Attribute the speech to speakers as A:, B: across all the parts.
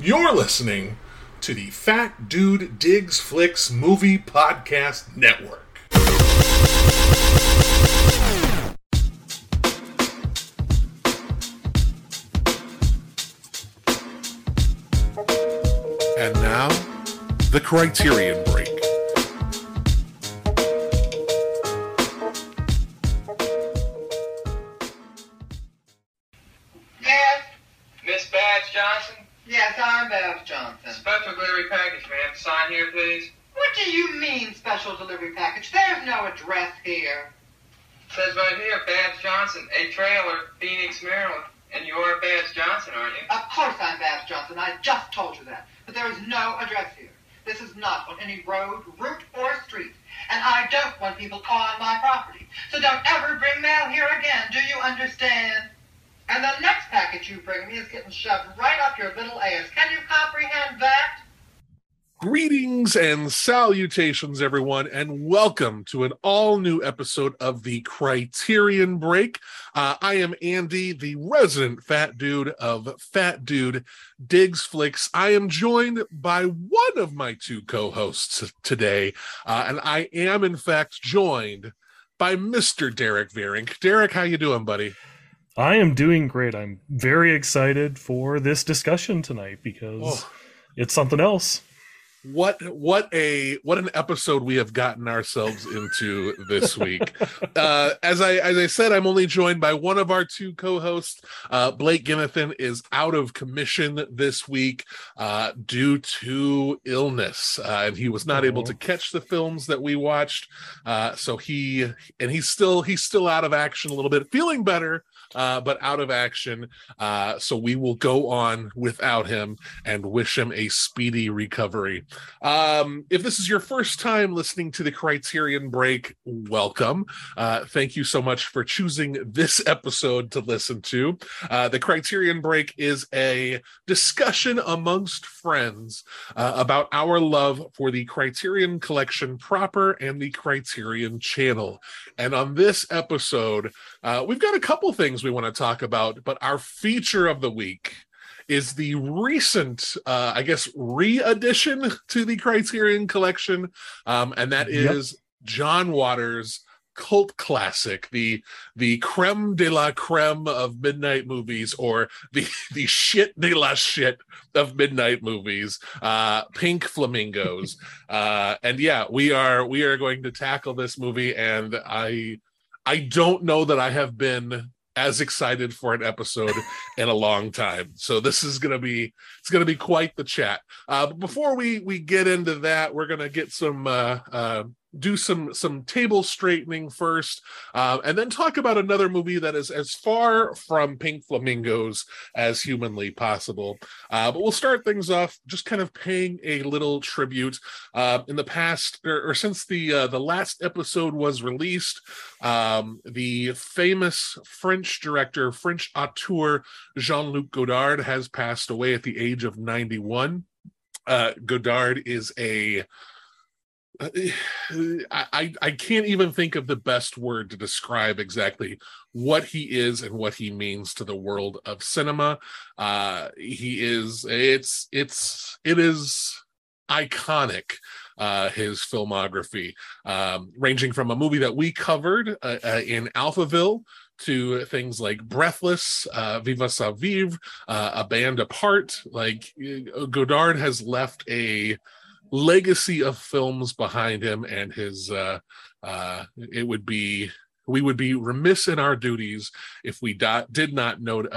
A: You're listening to the Fat Dude Digs Flicks Movie Podcast Network. And now, the Criterion
B: right here, Babs Johnson, a trailer, Phoenix, Maryland. And you're Babs Johnson, aren't you?
C: Of course I'm Babs Johnson. I just told you that. But there is no address here. This is not on any road, route, or street. And I don't want people on my property. So don't ever bring mail here again. Do you understand? And the next package you bring me is getting shoved right up your little ass. Can you comprehend that?
A: Greetings and salutations, everyone, and welcome to an all new episode of the Criterion Break. Uh, I am Andy, the resident fat dude of Fat Dude Digs Flicks. I am joined by one of my two co hosts today, uh, and I am, in fact, joined by Mr. Derrick Vierink. Derrick, how you doing, buddy?
D: I am doing great. I'm very excited for this discussion tonight because
A: Oh.
D: it's something else.
A: What what a what an episode we have gotten ourselves into this week. Uh as i as i said i'm only joined by one of our two co-hosts. Uh blake ginnathan is out of commission this week uh due to illness uh, and he was not able to catch the films that we watched. Uh so he and he's still he's still out of action a little bit feeling better uh but out of action uh so we will go on without him and wish him a speedy recovery um, if this is your first time listening to the Criterion Break, welcome. Uh, thank you so much for choosing this episode to listen to. Uh, the Criterion Break is a discussion amongst friends uh, about our love for the Criterion Collection proper and the Criterion channel. And on this episode, uh, we've got a couple things we want to talk about, but our feature of the week is the recent, uh, I guess, re-addition to the Criterion Collection, um, and that is Yep. John Waters' cult classic, the the creme de la creme of midnight movies, or the the shit de la shit of midnight movies, uh, Pink Flamingos. uh, and yeah, we are we are going to tackle this movie, and I I don't know that I have been as excited for an episode in a long time. So this is gonna be it's gonna be quite the chat. Uh, but before we we get into that, we're gonna get some uh, uh, do some some table straightening first, uh, and then talk about another movie that is as far from Pink Flamingos as humanly possible. Uh, but we'll start things off just kind of paying a little tribute. Uh, in the past, or, or since the uh, the last episode was released, um, the famous French director, French auteur Jean Luc Godard has passed away at the age of 91. Uh, Godard is a I, I can't even think of the best word to describe exactly what he is and what he means to the world of cinema. Uh, he is it's it's it is iconic uh, his filmography, um, ranging from a movie that we covered uh, uh, in Alphaville to things like Breathless, uh, Vivre Sa Vie, uh, Bande à part. Like uh, Godard has left a legacy of films behind him, and his uh, uh, it would be we would be remiss in our duties if we do, did not note, uh,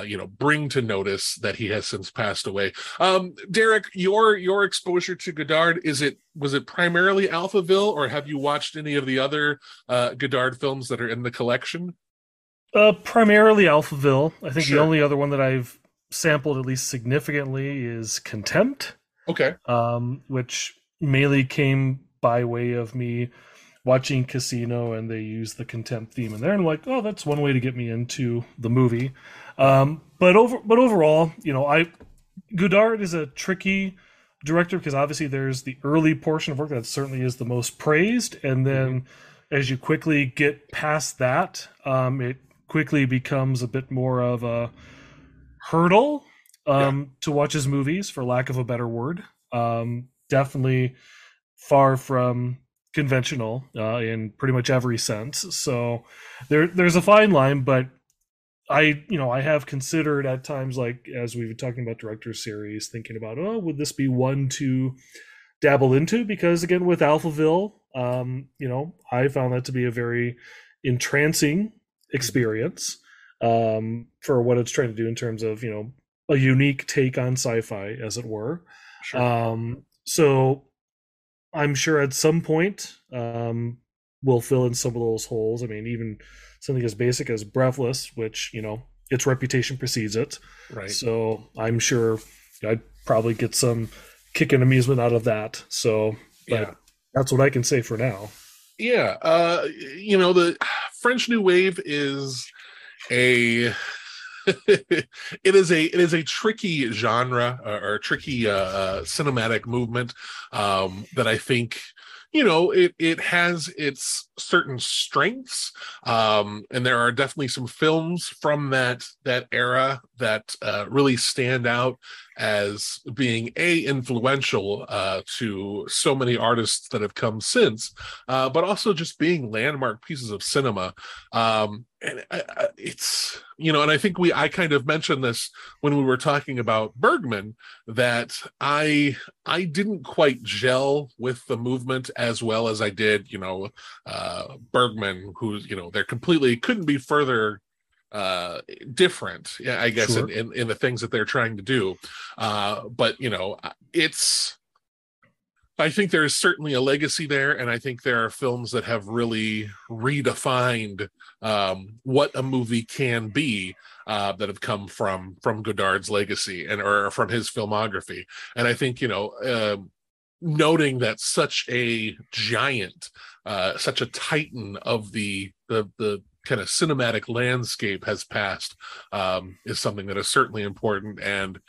A: uh, you know, bring to notice that he has since passed away. Um, Derrick, your your exposure to Godard is it was it primarily Alphaville, or have you watched any of the other uh, Godard films that are in the collection?
D: Uh, primarily Alphaville. I think
A: Sure.
D: the only other one that I've sampled at least significantly is Contempt,
A: Okay,
D: um, which mainly came by way of me watching Casino and they use the Contempt theme in there. And I'm like, oh, that's one way to get me into the movie. Um, but over, but overall, you know, I Godard is a tricky director because obviously there's the early portion of work that certainly is the most praised, and then as you quickly get past that, um, it quickly becomes a bit more of a hurdle um, to watch his movies, for lack of a better word. Um, definitely far from conventional uh, in pretty much every sense. So there, there's a fine line, but I, you know, I have considered at times, like as we've been talking about director series, thinking about, oh, would this be one to dabble into? Because again, with Alphaville, um, you know, I found that to be a very entrancing experience um, for what it's trying to do in terms of, you know, a unique take on sci-fi, as it were.
A: Sure.
D: Um, so I'm sure at some point um, we'll fill in some of those holes. I mean, even something as basic as Breathless, which you know its reputation precedes it.
A: right.
D: So I'm sure I'd probably get some kick and amusement out of that. So, but
A: Yeah.
D: that's what I can say for now.
A: Yeah, uh, you know the French New Wave is a it is a it is a tricky genre or, or tricky uh, uh, cinematic movement um, that I think you know it it has its certain strengths um, and there are definitely some films from that that era that uh, really stand out as being a influential uh, to so many artists that have come since uh, but also just being landmark pieces of cinema. Um, and I, I, it's you know, and I think we I kind of mentioned this when we were talking about Bergman that I I didn't quite gel with the movement as well as I did, you know, uh, Bergman, who you know they're completely couldn't be further uh different yeah i guess
D: Sure.
A: in, in in the things that they're trying to do uh but you know it's I think there is certainly a legacy there, and I think there are films that have really redefined um, what a movie can be uh, that have come from from Godard's legacy and or from his filmography. And I think you know, um noting that such a giant, uh, such a titan of the the the kind of cinematic landscape has passed um, is something that is certainly important and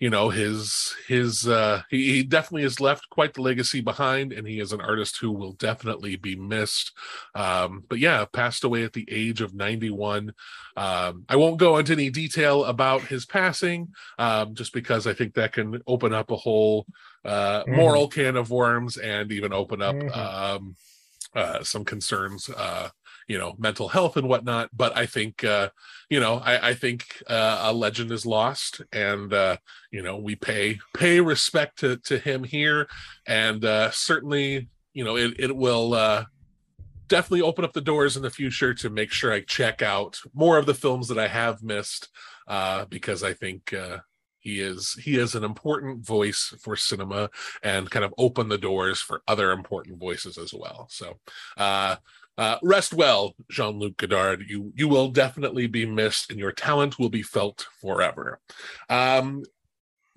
A: you know his his uh he, he definitely has left quite the legacy behind and he is an artist who will definitely be missed um but yeah passed away at the age of 91 um i won't go into any detail about his passing um just because i think that can open up a whole uh
D: Mhm.
A: moral can of worms and even open up
D: Mhm.
A: um uh some concerns uh you know mental health and whatnot but i think uh you know i i think uh, a legend is lost and uh you know we pay pay respect to to him here. And uh certainly you know it, it will uh definitely open up the doors in the future to make sure i check out more of the films that i have missed uh because i think uh he is he is an important voice for cinema and kind of open the doors for other important voices as well. So uh uh, rest well, Jean-Luc Godard. You you will definitely be missed, and your talent will be felt forever. Um,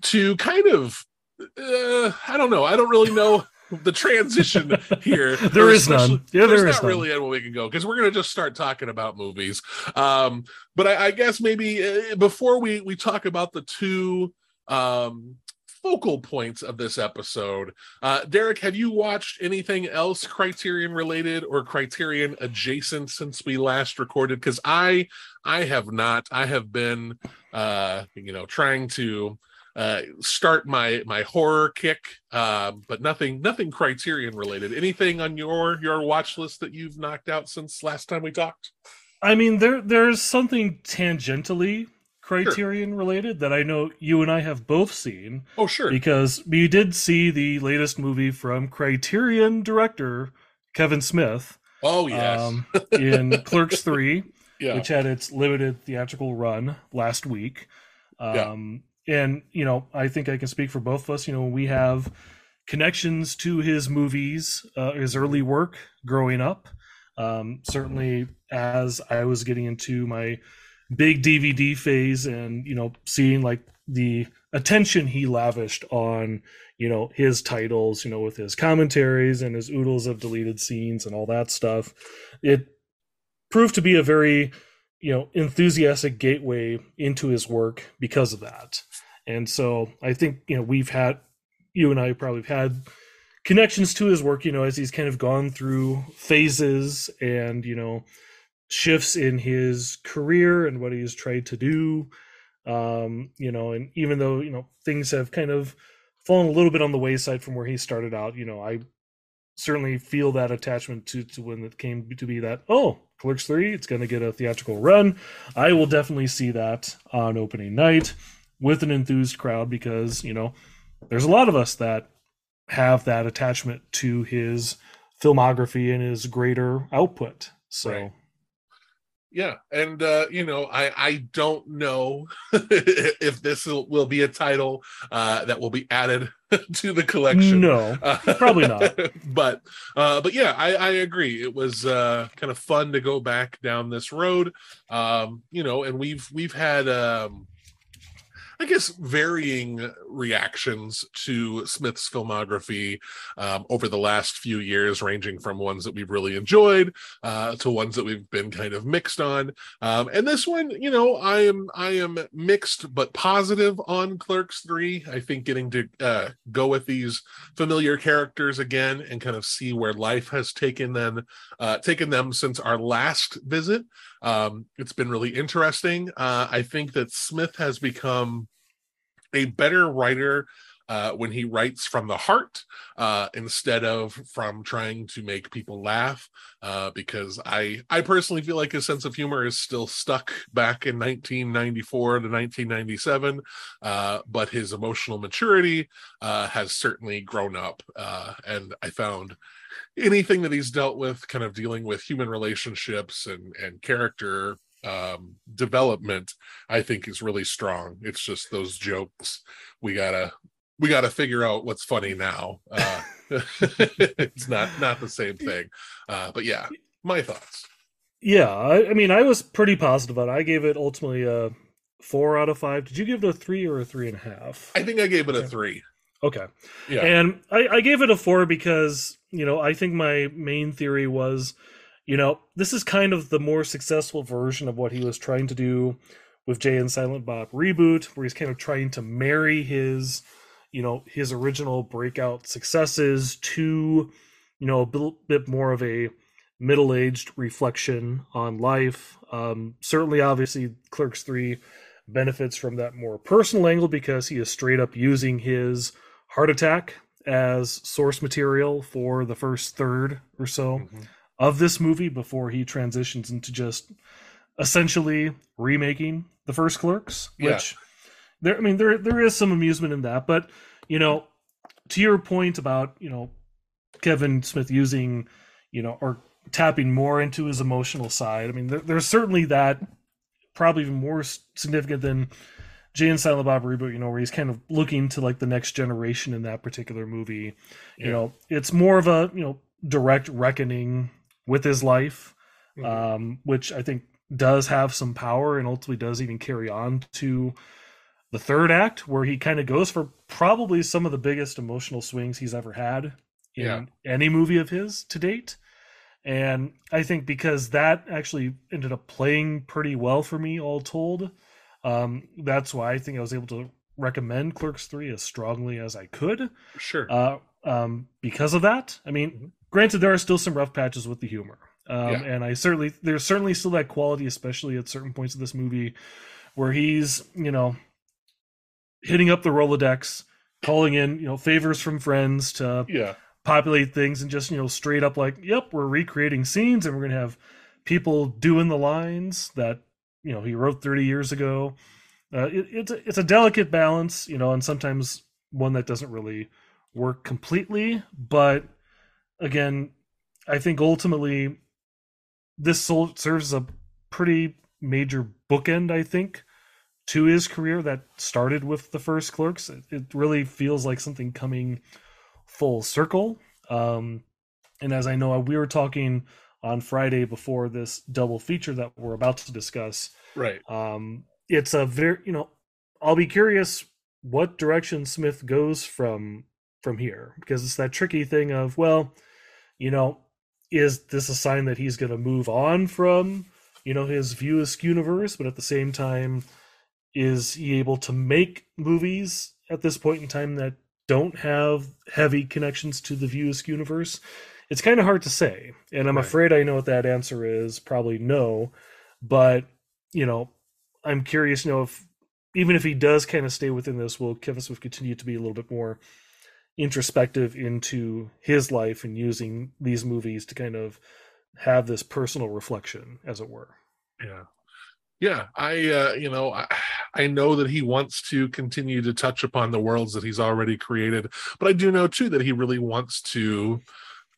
A: to kind of, uh, I don't know. I don't really know the transition here.
D: There is none. Yeah, there
A: there's
D: is
A: not
D: none.
A: really anywhere we can go because we're gonna just start talking about movies. Um, but I, I guess maybe uh, before we we talk about the two um focal points of this episode. Uh derrick have you watched anything else criterion related or criterion adjacent since we last recorded? Because i i have not. I have been uh you know trying to uh start my my horror kick uh, but nothing nothing criterion related. Anything on your your watch list that you've knocked out since last time we talked?
D: I mean, there there's something tangentially Criterion related that I know you and I have both seen
A: oh sure
D: because we did see the latest movie from Criterion director Kevin Smith
A: oh yes
D: um, in Clerks 3,
A: yeah
D: which had its limited theatrical run last week.
A: Yeah.
D: Um, And, you know, I think I can speak for both of us. You know, we have connections to his movies, uh, his early work growing up. Um, certainly, as I was getting into my big DVD phase and, you know, seeing like the attention he lavished on, you know, his titles, you know, with his commentaries and his oodles of deleted scenes and all that stuff, it proved to be a very, you know, enthusiastic gateway into his work because of that. And so I think, you know, we've had, you and I probably had connections to his work, you know, as he's kind of gone through phases and, you know, shifts in his career and what he's tried to do. Um, you know, and even though you know things have kind of fallen a little bit on the wayside from where he started out, you know, I certainly feel that attachment to to when it came to be that oh Clerks three, it's going to get a theatrical run. I will definitely see that on opening night with an enthused crowd because you know there's a lot of us that have that attachment to his filmography and his greater output. So.
A: Right. Yeah, and uh, you know, I I don't know if this will, will be a title uh, that will be added to the collection.
D: No, probably not.
A: but uh, but yeah, I, I agree. It was uh, kind of fun to go back down this road. Um, you know, and we've we've had um, I guess, varying reactions to Smith's filmography um, over the last few years, ranging from ones that we've really enjoyed uh, to ones that we've been kind of mixed on. Um, and this one, you know, I am I am mixed but positive on Clerks Three. I think getting to uh, go with these familiar characters again and kind of see where life has taken them uh, taken them since our last visit. Um, it's been really interesting. Uh, I think that Smith has become a better writer uh, when he writes from the heart uh, instead of from trying to make people laugh. Uh, because I I personally feel like his sense of humor is still stuck back in 1994 to 1997, uh, but his emotional maturity uh, has certainly grown up. Uh, and I found anything that he's dealt with, kind of dealing with human relationships and and character um, development i think is really strong. It's just those jokes. We gotta we gotta figure out what's funny now. Uh, it's not not the same thing. Uh, but yeah my thoughts.
D: Yeah I, I, mean i was pretty positive about it. I gave it ultimately a four out of five. Did you give it a three or a three and a half?
A: I think i gave it a three.
D: Okay. Yeah. And I, I gave it a four because you know i think my main theory was you know, this is kind of the more successful version of what he was trying to do with Jay and Silent Bob reboot, where he's kind of trying to marry his, you know, his original breakout successes to, you know, a bit more of a middle-aged reflection on life. Um, certainly, obviously, Clerks Three benefits from that more personal angle because he is straight up using his heart attack as source material for the first third or so. Mm-hmm of this movie before he transitions into just essentially remaking the first Clerks, which yeah. there I mean there there is some amusement in that, but you know, to your point about, you know, Kevin Smith using, you know, or tapping more into his emotional side. I mean, there, there's certainly that probably even more significant than Jay and Silent Bob reboot, you know, where he's kind of looking to like the next generation in that particular movie. Yeah. You know, it's more of a, you know, direct reckoning with his life, mm-hmm. um, which I think does have some power and ultimately does even carry on to the third act, where he kind of goes for probably some of the biggest emotional swings he's ever had in yeah. any movie of his to date. And I think because that actually ended up playing pretty well for me, all told, um, that's why I think I was able to recommend Clerks 3 as strongly as I could.
A: Sure.
D: Uh, um, because of that, I mean, mm-hmm granted, there are still some rough patches with the humor, um, yeah. and I certainly there's certainly still that quality, especially at certain points of this movie, where he's you know hitting up the Rolodex, calling in you know favors from friends to
A: yeah.
D: populate things, and just you know straight up like, yep, we're recreating scenes, and we're gonna have people doing the lines that you know he wrote 30 years ago. Uh, it, it's a, it's a delicate balance, you know, and sometimes one that doesn't really work completely, but again, I think ultimately this serves as a pretty major bookend, I think, to his career that started with the first Clerks. It, it really feels like something coming full circle. Um, and as I know, we were talking on Friday before this double feature that we're about to discuss.
A: Right.
D: Um, it's a very, you know, I'll be curious what direction Smith goes from from here because it's that tricky thing of well you know, is this a sign that he's going to move on from, you know, his View Askew universe, but at the same time, is he able to make movies at this point in time that don't have heavy connections to the View Askew universe? It's kind of hard to say, and I'm right. afraid I know what that answer is. Probably no, but you know, I'm curious to know if even if he does kind of stay within this, will Kevin Smith continue to be a little bit more introspective into his life and using these movies to kind of have this personal reflection, as it were.
A: Yeah. Yeah, I uh, you know, I, I know that he wants to continue to touch upon the worlds that he's already created, but I do know too that he really wants to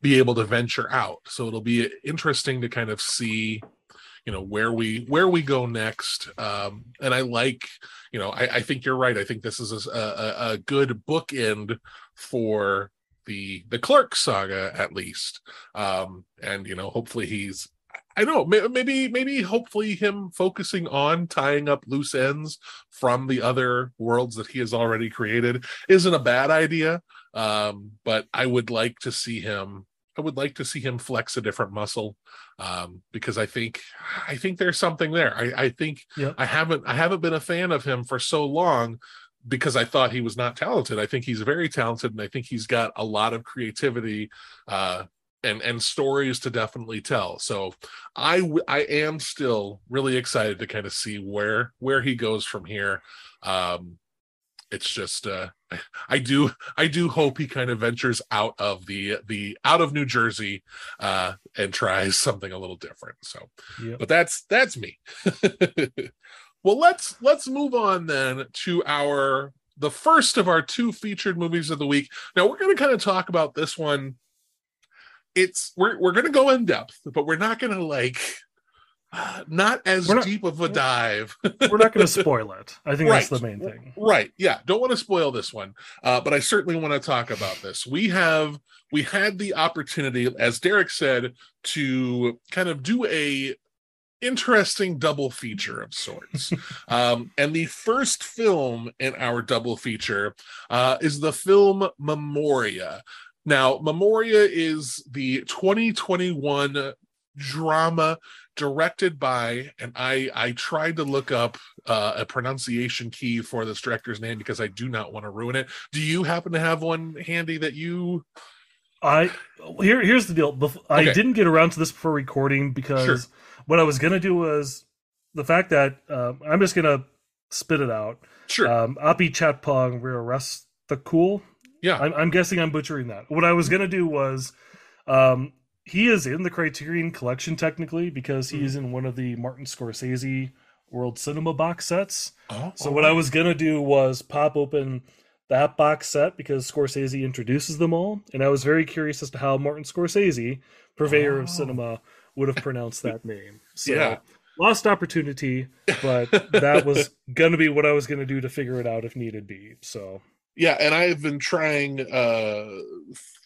A: be able to venture out. So it'll be interesting to kind of see you know where we where we go next um and i like you know i, I think you're right i think this is a, a, a good bookend for the the Clerks saga at least. Um, and you know, hopefully he's I know maybe maybe hopefully him focusing on tying up loose ends from the other worlds that he has already created isn't a bad idea. Um, but I would like to see him I would like to see him flex a different muscle um, because I think I think there's something there. I, I think yep. I haven't I haven't been a fan of him for so long because I thought he was not talented. I think he's very talented, and I think he's got a lot of creativity uh, and and stories to definitely tell. So I I am still really excited to kind of see where where he goes from here. Um, it's just uh, I do I do hope he kind of ventures out of the the out of New Jersey uh, and tries something a little different. So, yep. but that's that's me. Well, let's let's move on then to our the first of our two featured movies of the week. Now we're going to kind of talk about this one. It's we're we're going to go in depth, but we're not going to like not as not, deep of a dive.
D: we're not going to spoil it. I think right. that's the main thing.
A: Right. Yeah. Don't want to spoil this one, uh, but I certainly want to talk about this. We have we had the opportunity, as Derrick said, to kind of do a interesting double feature of sorts. um, and the first film in our double feature uh, is the film Memoria. Now, Memoria is the 2021 drama directed by and i i tried to look up uh, a pronunciation key for this director's name because i do not want to ruin it do you happen to have one handy that you
D: i here here's the deal i okay. didn't get around to this before recording because sure what I was gonna do was the fact that um, I'm just gonna spit it out.
A: Sure.
D: Um, Api Chatpong arrest the cool.
A: Yeah.
D: I'm, I'm, guessing I'm butchering that. What I was gonna do was, um, he is in the Criterion Collection technically because he mm. is in one of the Martin Scorsese World Cinema box sets. Oh, so what I was gonna do was pop open that box set because Scorsese introduces them all, and I was very curious as to how Martin Scorsese, purveyor oh. of cinema, would have pronounced that name. So yeah. lost opportunity, but that was gonna be what I was gonna do to figure it out if needed be. So
A: yeah, and I've been trying uh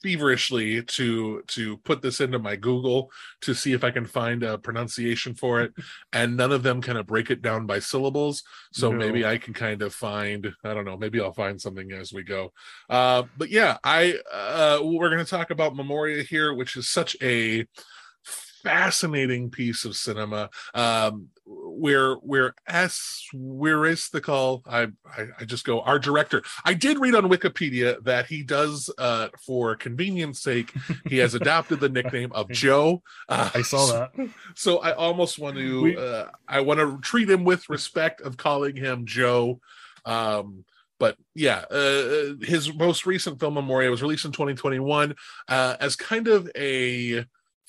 A: feverishly to to put this into my Google to see if I can find a pronunciation for it, and none of them kind of break it down by syllables. So no. maybe I can kind of find I don't know, maybe I'll find something as we go. Uh, but yeah, I uh, we're going to talk about Memoria here, which is such a fascinating piece of cinema. Um, where where s where is the call? I, I, I just go our director. I did read on wikipedia that he does uh for convenience sake he has adopted the nickname of joe. Uh,
D: i saw that.
A: so i almost want to we, uh, i want to treat him with respect of calling him joe. Um but yeah, uh, his most recent film Memoria was released in 2021 uh, as kind of a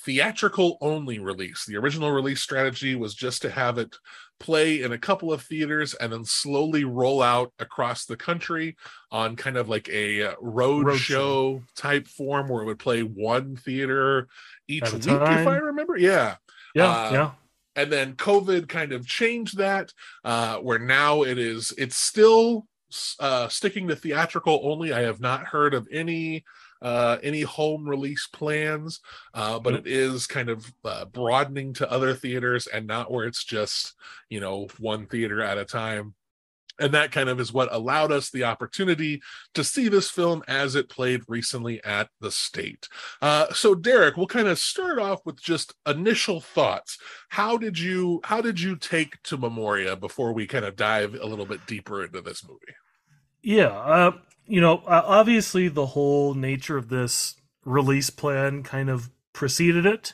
A: theatrical only release. The original release strategy was just to have it play in a couple of theaters and then slowly roll out across the country on kind of like a road, road show, show, type form where it would play one theater each week, if I remember. Yeah.
D: Yeah. Uh, yeah.
A: And then COVID kind of changed that, uh, where now it is, it's still uh, sticking to theatrical only. I have not heard of any uh, any home release plans, uh, but it is kind of uh, broadening to other theaters and not where it's just you know one theater at a time. And that kind of is what allowed us the opportunity to see this film as it played recently at the state. Uh, so, Derrick, we'll kind of start off with just initial thoughts. How did you how did you take to Memoria before we kind of dive a little bit deeper into this movie?
D: Yeah, uh, you know, obviously the whole nature of this release plan kind of preceded it,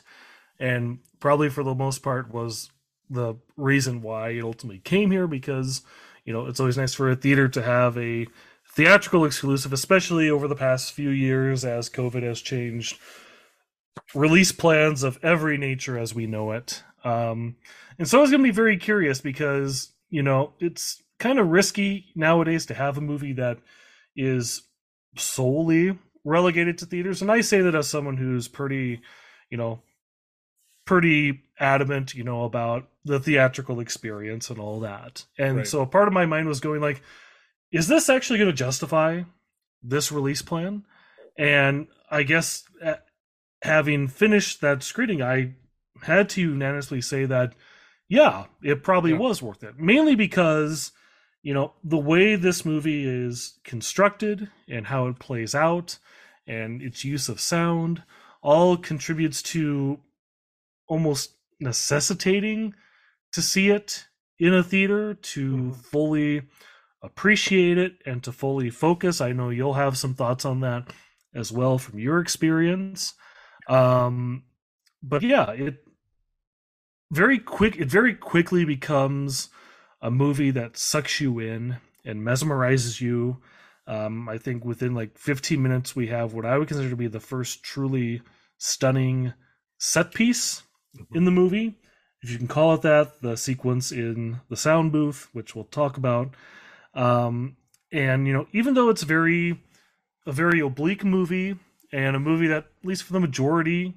D: and probably for the most part was the reason why it ultimately came here because you know, it's always nice for a theater to have a theatrical exclusive, especially over the past few years as COVID has changed release plans of every nature as we know it. Um, and so I was going to be very curious because, you know, it's kind of risky nowadays to have a movie that is solely relegated to theaters. And I say that as someone who's pretty, you know, pretty adamant, you know, about the theatrical experience and all that. And
A: Right.
D: so part of my mind was going like, is this actually going to justify this release plan? And I guess uh, having finished that screening, I had to unanimously say that, yeah, it probably
A: Yeah.
D: was worth it. Mainly because, you know, the way this movie is constructed and how it plays out and its use of sound all contributes to almost necessitating to see it in a theater to
A: Mhm.
D: fully appreciate it and to fully focus. I know you'll have some thoughts on that as well from your experience. Um, but yeah, it very quick. It very quickly becomes a movie that sucks you in and mesmerizes you. Um, I think within like 15 minutes, we have what I would consider to be the first truly stunning set piece in the movie, if you can call it that. The sequence in the sound booth, which we'll talk about. Um, and you know, even though it's very a very oblique movie and a movie that, at least for the majority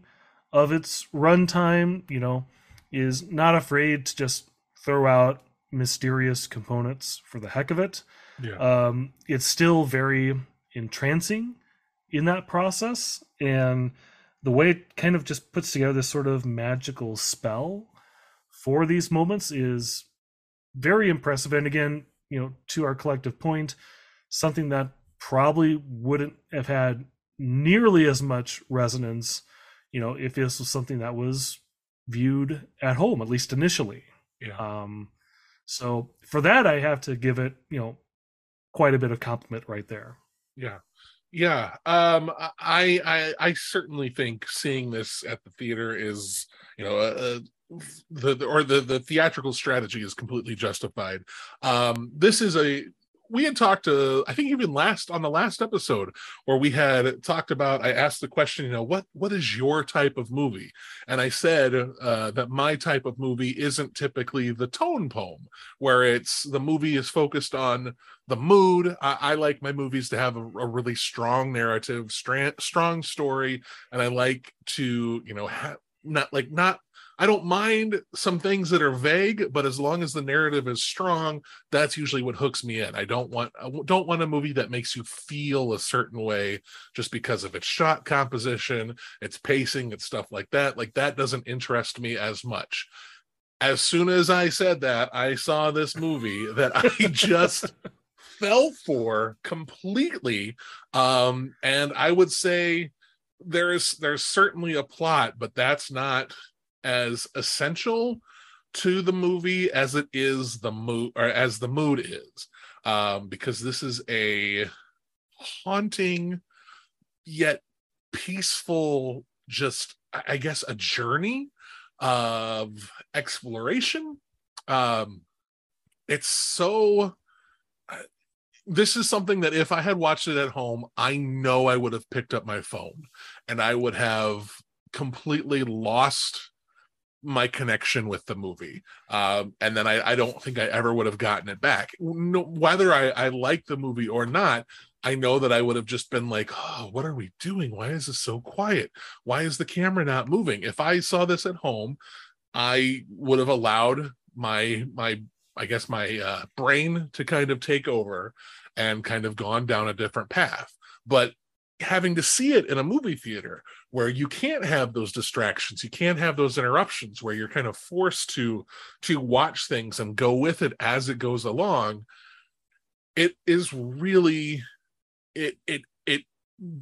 D: of its runtime, you know, is not afraid to just throw out mysterious components for the heck of it.
A: Yeah.
D: Um, it's still very entrancing in that process, and the way it kind of just puts together this sort of magical spell for these moments is very impressive. And again, you know, to our collective point, something that probably wouldn't have had nearly as much resonance, you know, if this was something that was viewed at home, at least initially.
A: yeah.
D: Um, so for that, I have to give it, you know, quite a bit of compliment right there.
A: Yeah. Yeah. Um I I I certainly think seeing this at the theater is, you know, a, the, the or the the theatrical strategy is completely justified. Um this is a we had talked to I think even last on the last episode where we had talked about I asked the question, you know, what what is your type of movie? And I said uh that my type of movie isn't typically the tone poem where it's the movie is focused on the mood. I, I like my movies to have a, a really strong narrative, strong story, and I like to, you know, ha- not like not. I don't mind some things that are vague, but as long as the narrative is strong, that's usually what hooks me in. I don't want I don't want a movie that makes you feel a certain way just because of its shot composition, its pacing, its stuff like that. Like that doesn't interest me as much. As soon as I said that, I saw this movie that I just fell for completely um and i would say there's there's certainly a plot but that's not as essential to the movie as it is the mood or as the mood is. Um because this is a haunting yet peaceful just i guess a journey of exploration. Um it's so this is something that if I had watched it at home, I know I would have picked up my phone and I would have completely lost my connection with the movie. Um, and then I, I don't think I ever would have gotten it back. No, whether I, I like the movie or not, I know that I would have just been like, oh, what are we doing? Why is this so quiet? Why is the camera not moving? If I saw this at home, I would have allowed my my I guess my uh, brain to kind of take over and kind of gone down a different path. But having to see it in a movie theater where you can't have those distractions, you can't have those interruptions where you're kind of forced to to watch things and go with it as it goes along, it is really it it it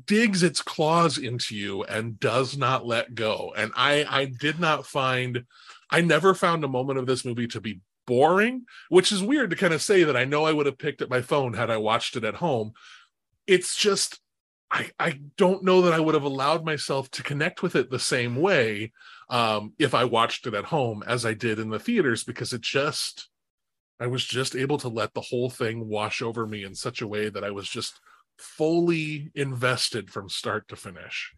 A: digs its claws into you and does not let go. And I I did not find I never found a moment of this movie to be boring, which is weird to kind of say that I know I would have picked up my phone had I watched it at home. It's just I I don't know that I would have allowed myself to connect with it the same way um if I watched it at home as I did in the theaters because it just I was just able to let the whole thing wash over me in such a way that I was just fully invested from start to finish.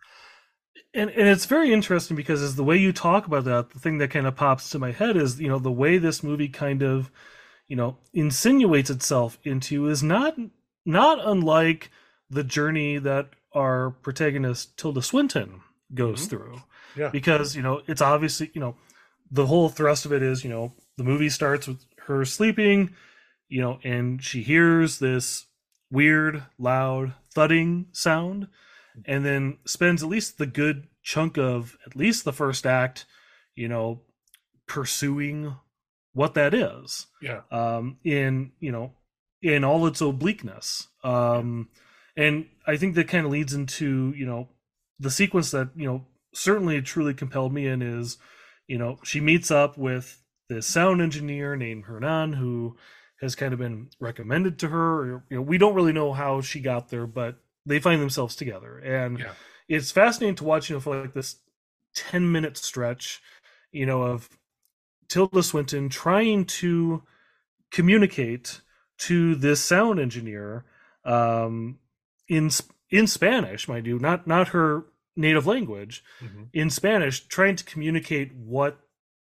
D: And and it's very interesting because as the way you talk about that, the thing that kind of pops to my head is, you know, the way this movie kind of, you know, insinuates itself into is not not unlike the journey that our protagonist Tilda Swinton goes
A: Mhm.
D: through.
A: Yeah.
D: Because, you know, it's obviously, you know, the whole thrust of it is, you know, the movie starts with her sleeping, you know, and she hears this weird, loud thudding sound, and then spends at least the good chunk of at least the first act, you know, pursuing what that is
A: Yeah.
D: um, in you know in all its obliqueness um, and i think that kind of leads into you know the sequence that you know certainly truly compelled me in is you know she meets up with this sound engineer named hernan who has kind of been recommended to her you know we don't really know how she got there but they find themselves together and
A: Yeah.
D: it's fascinating to watch you know for like this 10 minute stretch you know of tilda swinton trying to communicate to this sound engineer um, in in Spanish, mind you, not not her native language,
A: Mhm.
D: in Spanish, trying to communicate what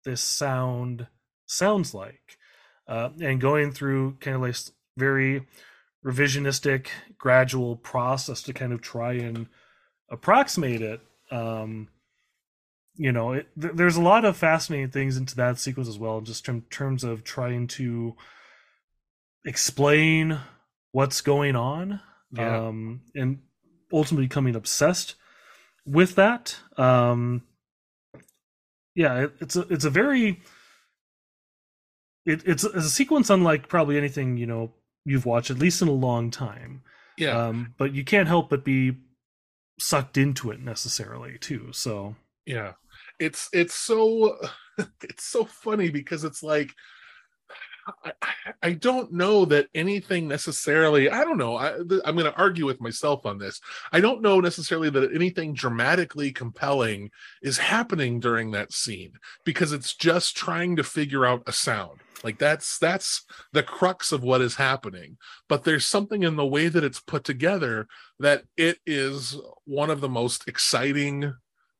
D: this sound sounds like, uh, and going through kind of like very revisionistic, gradual process to kind of try and approximate it. Um, you know, it, th- there's a lot of fascinating things into that sequence as well, just in terms of trying to explain what's going on
A: Yeah.
D: um, and ultimately becoming obsessed with that. Um, yeah, it, it's a it's a very it, it's, it's a sequence unlike probably anything you know you've watched at least in a long time.
A: Yeah.
D: Um, but you can't help but be sucked into it necessarily too. So
A: yeah it's it's so it's so funny because it's like I, I- don't know that anything necessarily i don't know I, i'm going to argue with myself on this. I don't know necessarily that anything dramatically compelling is happening during that scene because it's just trying to figure out a sound. Like that's that's the crux of what is happening. But there's something in the way that it's put together that it is one of the most exciting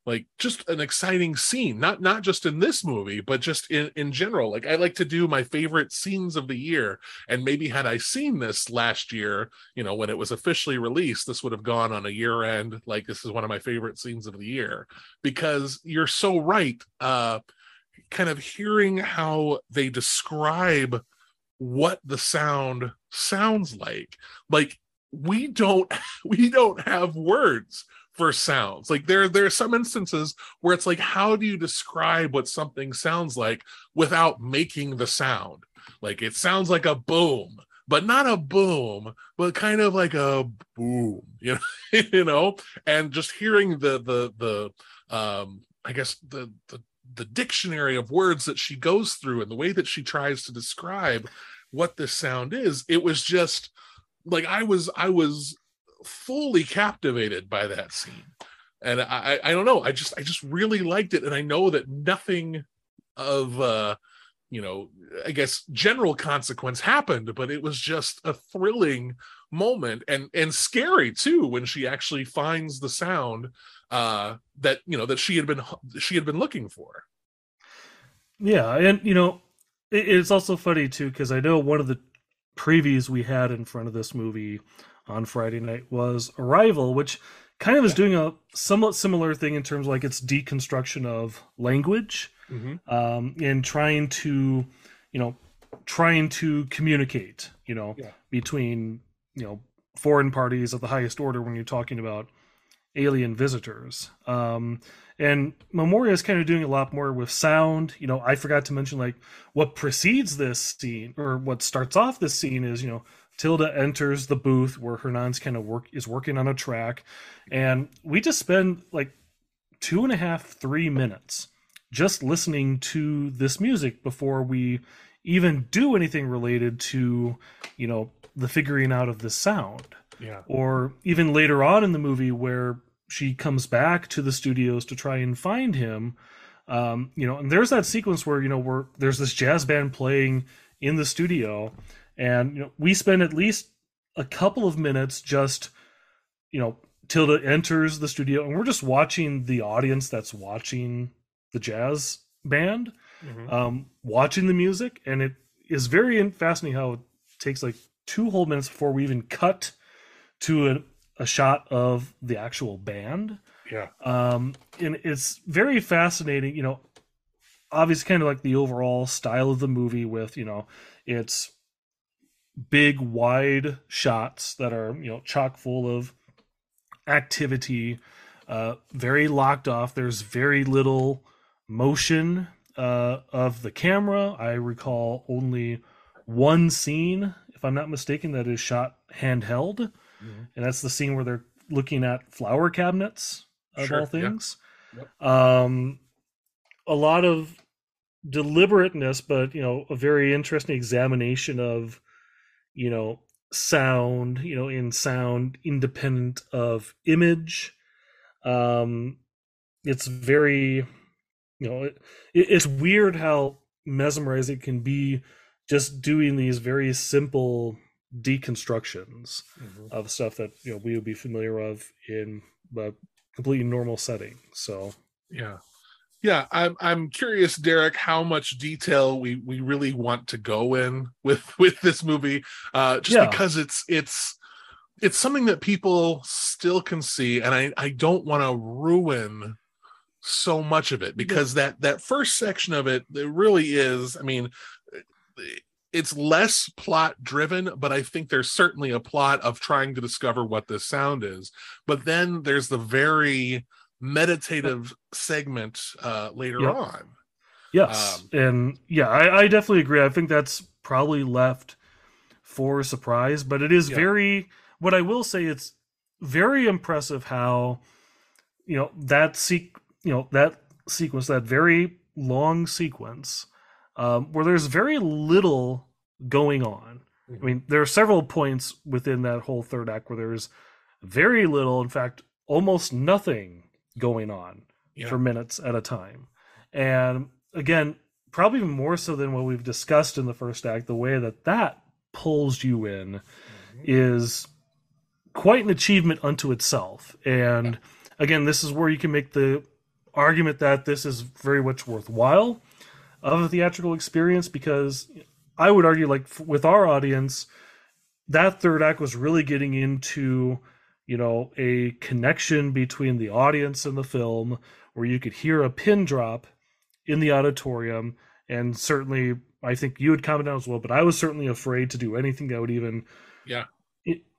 A: like just an exciting scene not not just in this movie but just in in general. Like i like to do my favorite scenes of the year. And maybe had i seen this last year you know when it was officially released this would have gone on a year end. Like this is one of my favorite scenes of the year. Because you're so right uh kind of hearing how they describe what the sound sounds like. Like we don't we don't have words for sounds. Like there there are some instances where it's like how do you describe what something sounds like without making the sound? Like it sounds like a boom but not a boom but kind of like a boom you know? You know and just hearing the the the um i guess the the the dictionary of words that she goes through and the way that she tries to describe what this sound is it was just like i was i was fully captivated by that scene. And I, I don't know. I just i just really liked it. And i know that nothing of uh you know i guess general consequence happened but it was just a thrilling moment and and scary too when she actually finds the sound uh that you know that she had been she had been looking for.
D: Yeah, and you know, it, it's also funny too because I know one of the previews we had in front of this movie on Friday night was Arrival, which kind of is doing a somewhat similar thing in terms of like its deconstruction of language um, and trying to, you know, trying to communicate, you know,
A: Yeah.
D: between you know foreign parties of the highest order when you're talking about alien visitors. Um, and Memoria is kind of doing a lot more with sound. You know, I forgot to mention like what precedes this scene or what starts off this scene is, you know, Tilda enters the booth where Hernan's kind of work is working on a track. And we just spend like two and a half, three minutes just listening to this music before we even do anything related to, you know, the figuring out of the sound
A: yeah
D: or even later on in the movie where she comes back to the studios to try and find him um, you know and there's that sequence where you know where there's this jazz band playing in the studio, and you know we spend at least a couple of minutes just you know Tilda enters the studio and we're just watching the audience that's watching the jazz band,
A: Mhm.
D: um, watching the music, and it is very fascinating how it takes like two whole minutes before we even cut to a, a shot of the actual band.
A: yeah
D: Um, and it's very fascinating, you know, obviously kind of like the overall style of the movie with, you know, it's big wide shots that are, you know, chock full of activity, uh, very locked off. There's very little motion uh, of the camera. I recall only one scene, if I'm not mistaken, that is shot handheld,
A: Mhm.
D: and that's the scene where they're looking at flower cabinets of
A: Sure,
D: all
A: yeah.
D: things. Um, a lot of deliberateness, but you know, a very interesting examination of, you know, sound. You know, in sound independent of image. Um, it's very, you know, it, it, it's weird how mesmerizing it can be just doing these very simple deconstructions
A: Mhm.
D: of stuff that you know we would be familiar of in a completely normal setting. So
A: Yeah. Yeah, I'm I'm curious, Derrick, how much detail we we really want to go in with with this movie. Uh just
D: Yeah.
A: because it's it's it's something that people still can see, and I I don't want to ruin so much of it because that that first section of it it really is, I mean, it's less plot driven, but I think there's certainly a plot of trying to discover what this sound is. But then there's the very meditative segment uh later on.
D: yes,
A: Um,
D: and yeah, I, I definitely agree. I think that's probably left for surprise, but it is
A: Yeah.
D: very. What I will say, it's very impressive how you know that seek you know that sequence, that very long sequence, um, where there's very little going on. I mean, there are several points within that whole third act where there's very little, in fact, almost nothing going on
A: Yeah.
D: for minutes at a time. And again, probably even more so than what we've discussed in the first act, the way that that pulls you in mm-hmm. is quite an achievement unto itself. And again, this is where you can make the argument that this is very much worthwhile of a theatrical experience because I would argue, like f- with our audience, that third act was really getting into, you know, a connection between the audience and the film where you could hear a pin drop in the auditorium. And certainly, I think you had commented on as well, but I was certainly afraid to do anything that would even
A: Yeah.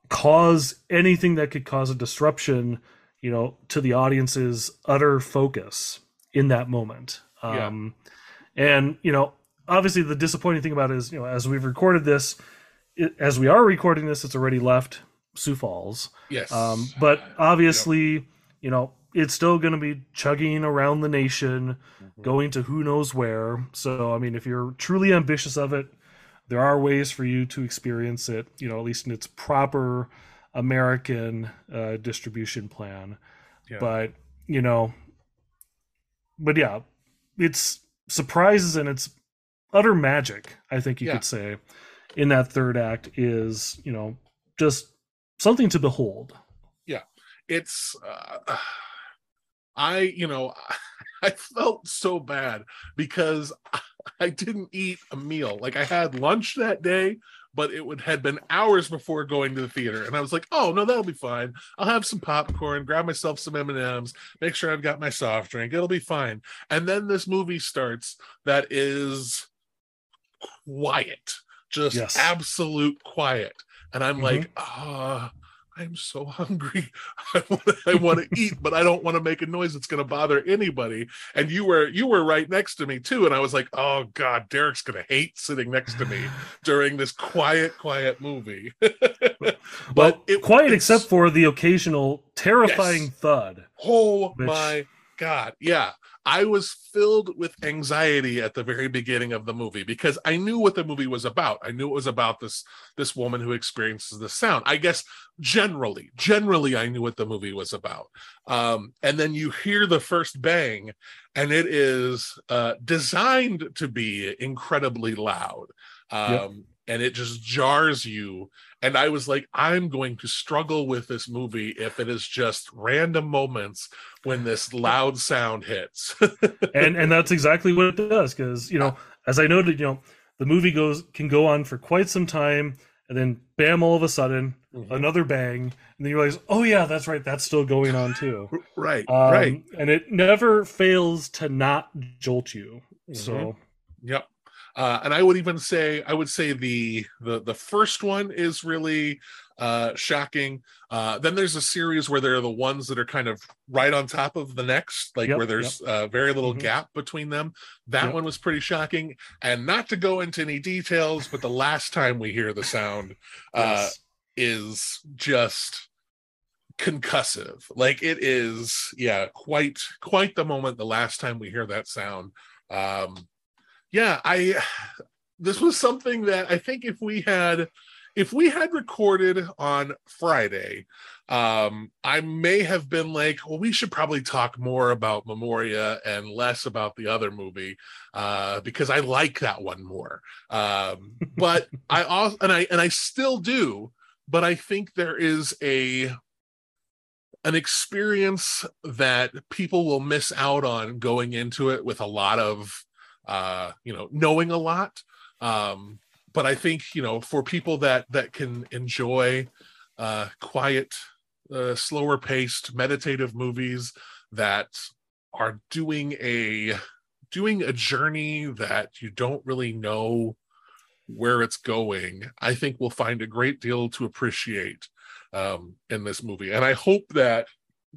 D: cause anything that could cause a disruption, you know, to the audience's utter focus in that moment.
A: Yeah.
D: Um, and you know, obviously, the disappointing thing about it is, you know, as we've recorded this, it, as we are recording this, it's already left Sioux Falls.
A: Yes.
D: Um, but obviously, you know, it's still going to be chugging around the nation, going to who knows where. So, I mean, if you're truly ambitious of it, there are ways for you to experience it, you know, at least in its proper American uh, distribution plan.
A: Yeah.
D: But, you know, but yeah, it's surprises and it's utter magic, I think you
A: Yeah.
D: could say, in that third act is, you know, just something to behold.
A: Yeah, it's uh, i you know i felt so bad because i didn't eat a meal. Like i had lunch that day but it would had been hours before going to the theater. And i was like oh no that'll be fine. I'll have some popcorn grab myself some m&ms make sure i've got my soft drink. It'll be fine. And then this movie starts that is quiet just
D: Yes.
A: absolute quiet and i'm
D: Mhm.
A: like ah I'm so hungry. I want to, I want to eat, but I don't want to make a noise that's going to bother anybody. And you were you were right next to me too, and I was like, oh god, Derrick's going to hate sitting next to me during this quiet, quiet movie.
D: But
A: but it
D: quiet except for the occasional terrifying
A: Yes.
D: thud.
A: Oh
D: Which-
A: my god. Yeah. I was filled with anxiety at the very beginning of the movie because I knew what the movie was about. I knew it was about this this woman who experiences the sound. I guess generally, generally I knew what the movie was about. Um and then you hear the first bang and it is uh designed to be incredibly loud. um
D: Yep.
A: And it just jars you. And i was like i'm going to struggle with this movie if it is just random moments when this loud sound hits.
D: And and that's exactly what it does because you know as i noted you know the movie goes can go on for quite some time and then bam all of a sudden
A: Mhm.
D: another bang and then you realize oh yeah that's right that's still going on too.
A: Right
D: um,
A: right.
D: and it never fails to not jolt you. So
A: Yep. Uh, and I would even say I would say the the the first one is really uh shocking. Uh then there's a series where they're the ones that are kind of right on top of the next, like
D: Yep,
A: where there's uh very little
D: Mhm.
A: gap between them. That
D: Yep.
A: one was pretty shocking. And not to go into any details, but the last time we hear the sound uh
D: yes.
A: is just concussive like it is yeah quite quite the moment the last time we hear that sound um yeah i this was something that i think if we had if we had recorded on friday um i may have been like well we should probably talk more about memoria and less about the other movie uh because i like that one more. Um but i also and i and i still do but i think there is a an experience that people will miss out on going into it with a lot of uh you know knowing a lot um but i think you know for people that that can enjoy uh quiet uh, slower paced meditative movies that are doing a doing a journey that you don't really know where it's going i think we'll find a great deal to appreciate um, in this movie. And I hope that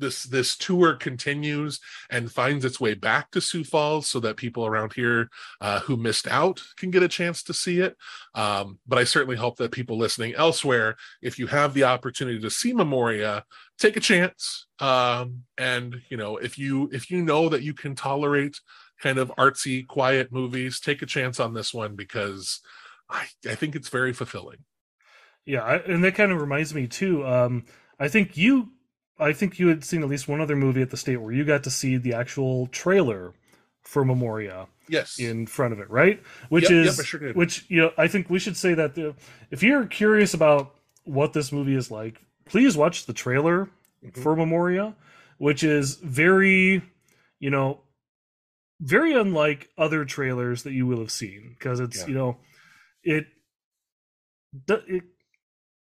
A: this this tour continues and finds its way back to Sioux Falls so that people around here uh, who missed out can get a chance to see it. Um, but I certainly hope that people listening elsewhere, if you have the opportunity to see Memoria, take a chance. Um, and you know, if you if you know that you can tolerate kind of artsy, quiet movies, take a chance on this one because I, I think it's very fulfilling.
D: Yeah, and that kind of reminds me too. Um, I think you, I think you had seen at least one other movie at the state where you got to see the actual trailer for Memoria
A: Yes.
D: in front of it, right? Which
A: Yep, yep,
D: is,
A: I sure
D: which you know, I think we should say that the, if you're curious about what this movie is like, please watch the trailer
A: Mhm.
D: for Memoria, which is very, you know, very unlike other trailers that you will have seen because it's
A: Yeah.
D: you know, it it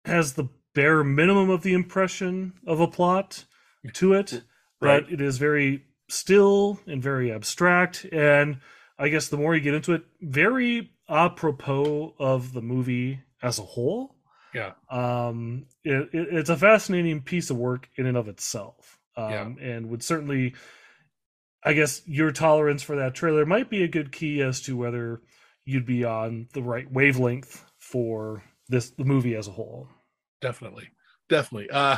D: has the bare minimum of the impression of a plot to it,
A: Right.
D: but it is very still and very abstract. And I guess the more you get into it, very apropos of the movie as a whole.
A: Yeah.
D: Um, it, it, it's a fascinating piece of work in and of itself. Um,
A: Yeah.
D: and would certainly, I guess, your tolerance for that trailer might be a good key as to whether you'd be on the right wavelength for this the movie as a whole.
A: Definitely. Definitely. Uh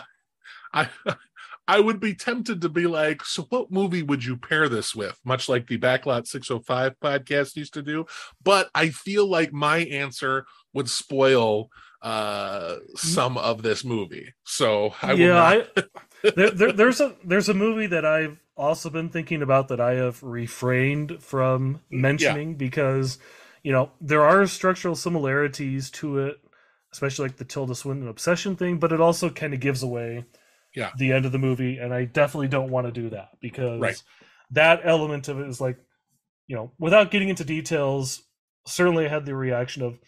A: i i would be tempted to be like so what movie would you pair this with? Much like the backlot 605 podcast used to do. But i feel like my answer would spoil uh some of this movie. So i
D: yeah, I, there, there, there's a there's a movie that I've also been thinking about that I have refrained from mentioning because you know there are structural similarities to it, especially like the Tilda Swinton obsession thing, but it also kind of gives away
A: Yeah.
D: the end of the movie, and I definitely don't want to do that because
A: Right.
D: that element of it is like you know without getting into details, certainly I had the reaction of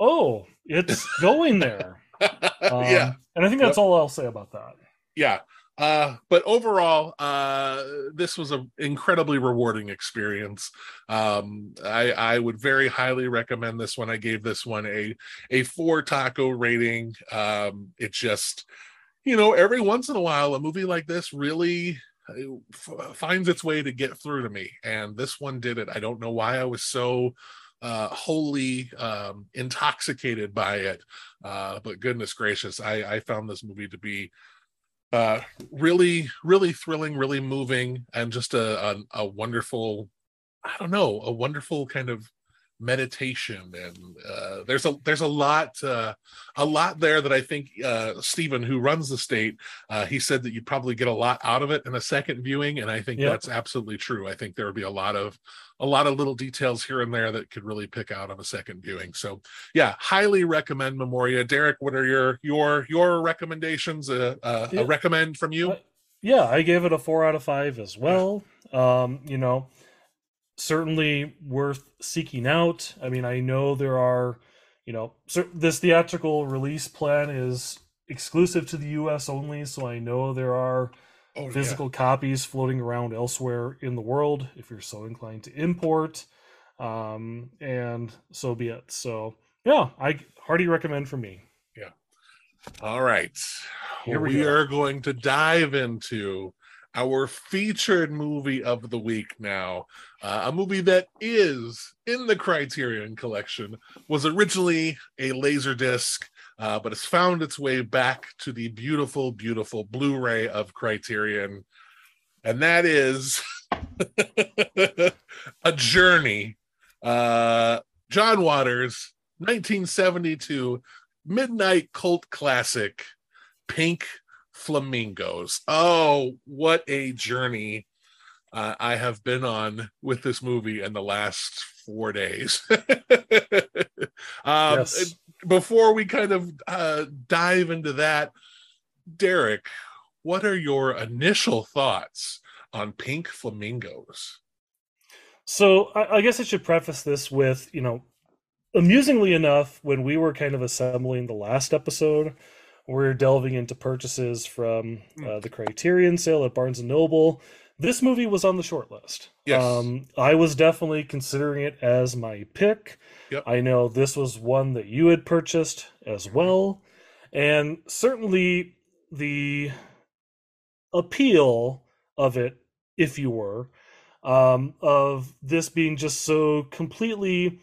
D: oh it's going there. Um,
A: yeah
D: and I think that's all I'll say about that.
A: yeah uh but overall uh this was an incredibly rewarding experience. Um i i would very highly recommend this one. I gave this one a a four taco rating. Um it just you know every once in a while a movie like this really uh, f- finds its way to get through to me. And this one did it. I don't know why i was so uh wholly um intoxicated by it. Uh but goodness gracious i i found this movie to be uh really really thrilling really moving and just a a, a wonderful i don't know a wonderful kind of meditation and uh, there's a there's a lot uh, a lot there that I think uh, Stephen, who runs the state, uh, he said that you'd probably get a lot out of it in a second viewing, and I think
D: Yep.
A: that's absolutely true. I think there would be a lot of a lot of little details here and there that could really pick out of a second viewing. So yeah, highly recommend Memoria. Derrick, what are your your your recommendations? Uh, uh,
D: Yeah.
A: A recommend from you?
D: Yeah, I gave it a four out of five as well. Um, you know, certainly worth seeking out. I mean, I know there are, you know, this theatrical release plan is exclusive to the US only, so I know there are
A: oh, yeah.
D: physical copies floating around elsewhere in the world if you're so inclined to import. Um, and so be it. So, yeah, I hearty recommend for me. Yeah.
A: All right.
D: Here we
A: we are going to dive into our featured movie of the week now. Uh, a movie that is in the Criterion collection, was originally a laser disc, uh, but has found its way back to the beautiful, beautiful Blu ray of Criterion. And that is A Journey. Uh, John Waters, 1972 midnight cult classic pink flamingos. Oh what a journey uh, i have been on with this movie in the last four days. Um,
D: Yes.
A: before we kind of uh, dive into that derrick what are your initial thoughts on pink flamingos?
D: So I, I guess I should preface this with, you know, amusingly enough, when we were kind of assembling the last episode, we are delving into purchases from uh, the Criterion sale at Barnes and Noble. This movie was on the short list.
A: Yes.
D: Um, I was definitely considering it as my pick.
A: Yep.
D: I know this was one that you had purchased as well. And certainly the appeal of it, if you were, um, of this being just so completely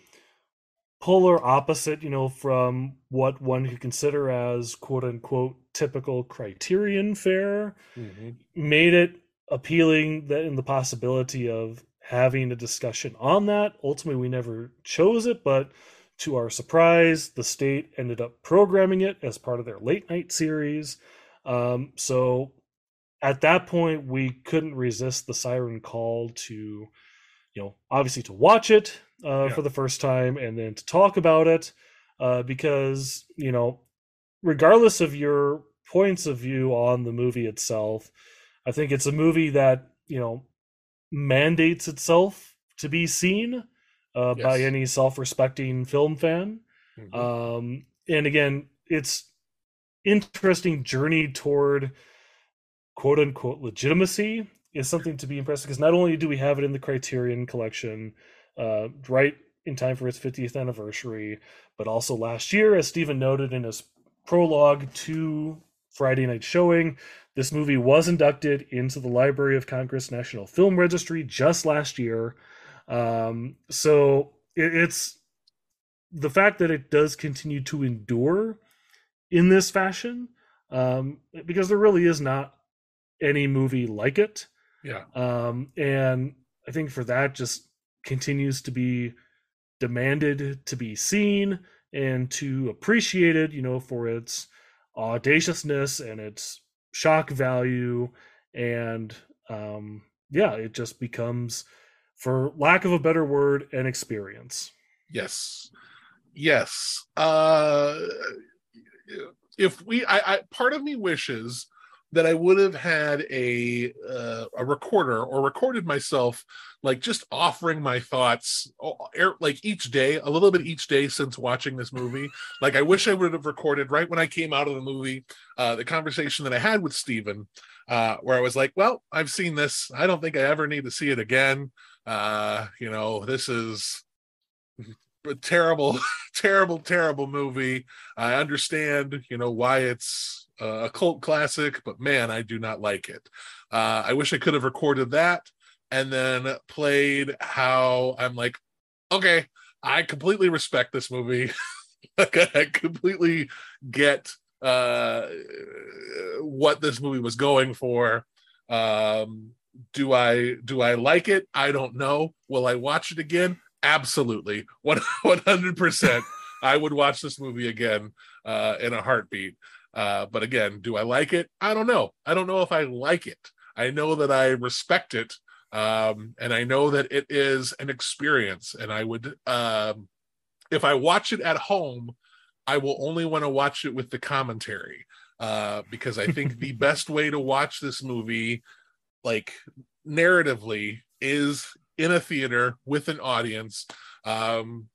D: polar opposite, you know, from what one could consider as quote unquote typical criterion fare, made it appealing that in the possibility of having a discussion on that. Ultimately, we never chose it, but to our surprise, the state ended up programming it as part of their late night series. Um, so at that point, we couldn't resist the siren call to, you know, obviously to watch it uh,
A: Yeah.
D: for the first time and then to talk about it uh, because, you know, regardless of your points of view on the movie itself, I think it's a movie that, you know, mandates itself to be seen uh, by any self respecting film fan.
A: Mhm.
D: Um, and again, it's interesting journey toward quote unquote legitimacy is something to be impressed because not only do we have it in the Criterion collection, uh, right in time for its 50th anniversary, but also last year, as Stephen noted in his prologue to Friday night showing, this movie was inducted into the Library of Congress National Film Registry just last year. Um, so it, it's the fact that it does continue to endure in this fashion, um, because there really is not any movie like it.
A: yeah
D: Um, and I think for that, just continues to be demanded to be seen and to appreciated, you know, for its audaciousness and its shock value. And um, yeah, it just becomes, for lack of a better word, an experience.
A: Yes. Yes. Uh if we I, I part of me wishes that I would have had a uh, a recorder or recorded myself like just offering my thoughts like each day a little bit each day since watching this movie. Like I wish I would have recorded right when I came out of the movie uh the conversation that I had with Steven uh where I was like well I've seen this. I don't think I ever need to see it again. Uh you know this is terrible terrible terrible movie. I understand you know why it's a cult classic but man i do not like it. Uh i wish i could have recorded that and then played how i'm like okay i completely respect this movie. I completely get uh what this movie was going for. Um do i do i like it? I don't know. Will i watch it again absolutely, one one hundred percent. I would watch this movie again uh, in a heartbeat. Uh, but again, do I like it? I don't know. I don't know if I like it. I know that I respect it, um, and I know that it is an experience. And I would, um, if I watch it at home, I will only want to watch it with the commentary uh, because I think the best way to watch this movie, like narratively, is in a theater with an audience. Um,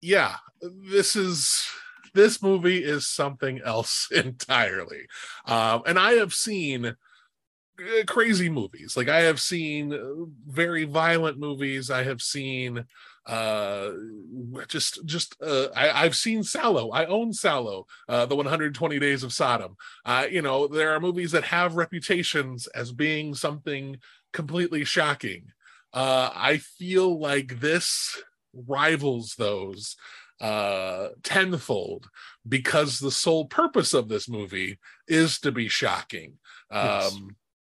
A: yeah, this is this movie is something else entirely. Um, and I have seen uh, crazy movies. Like I have seen uh, very violent movies. I have seen uh just just uh I, i've seen Salò i own Salò uh the 120 days of sodom uh you know there are movies that have reputations as being something completely shocking uh i feel like this rivals those uh tenfold because the sole purpose of this movie is to be shocking. Um
D: Yes.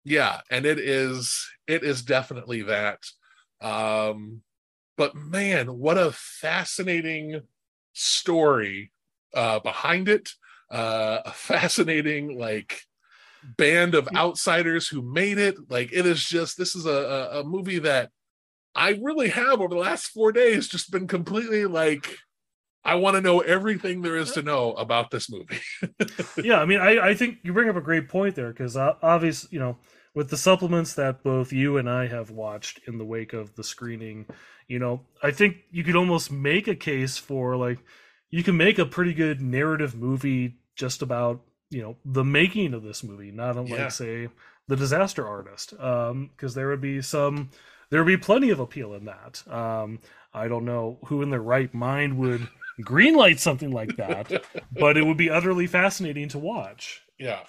A: yeah and it is it is definitely that. Um but man what a fascinating story uh behind it. Uh a fascinating like band of outsiders who made it. Like it is just this is a, a, movie that i really have over the last four days just been completely like i want to know everything there is to know about this movie.
D: Yeah, I mean, I, I think you bring up a great point there because uh, obviously, you know, with the supplements that both you and I have watched in the wake of the screening, you know, I think you could almost make a case for like you can make a pretty good narrative movie just about you know the making of this movie, not unlike
A: Yeah.
D: say the Disaster Artist, because there would be some there would be plenty of appeal in that. Um, I don't know who in their right mind would greenlight something like that, but it would be utterly fascinating to watch.
A: yeah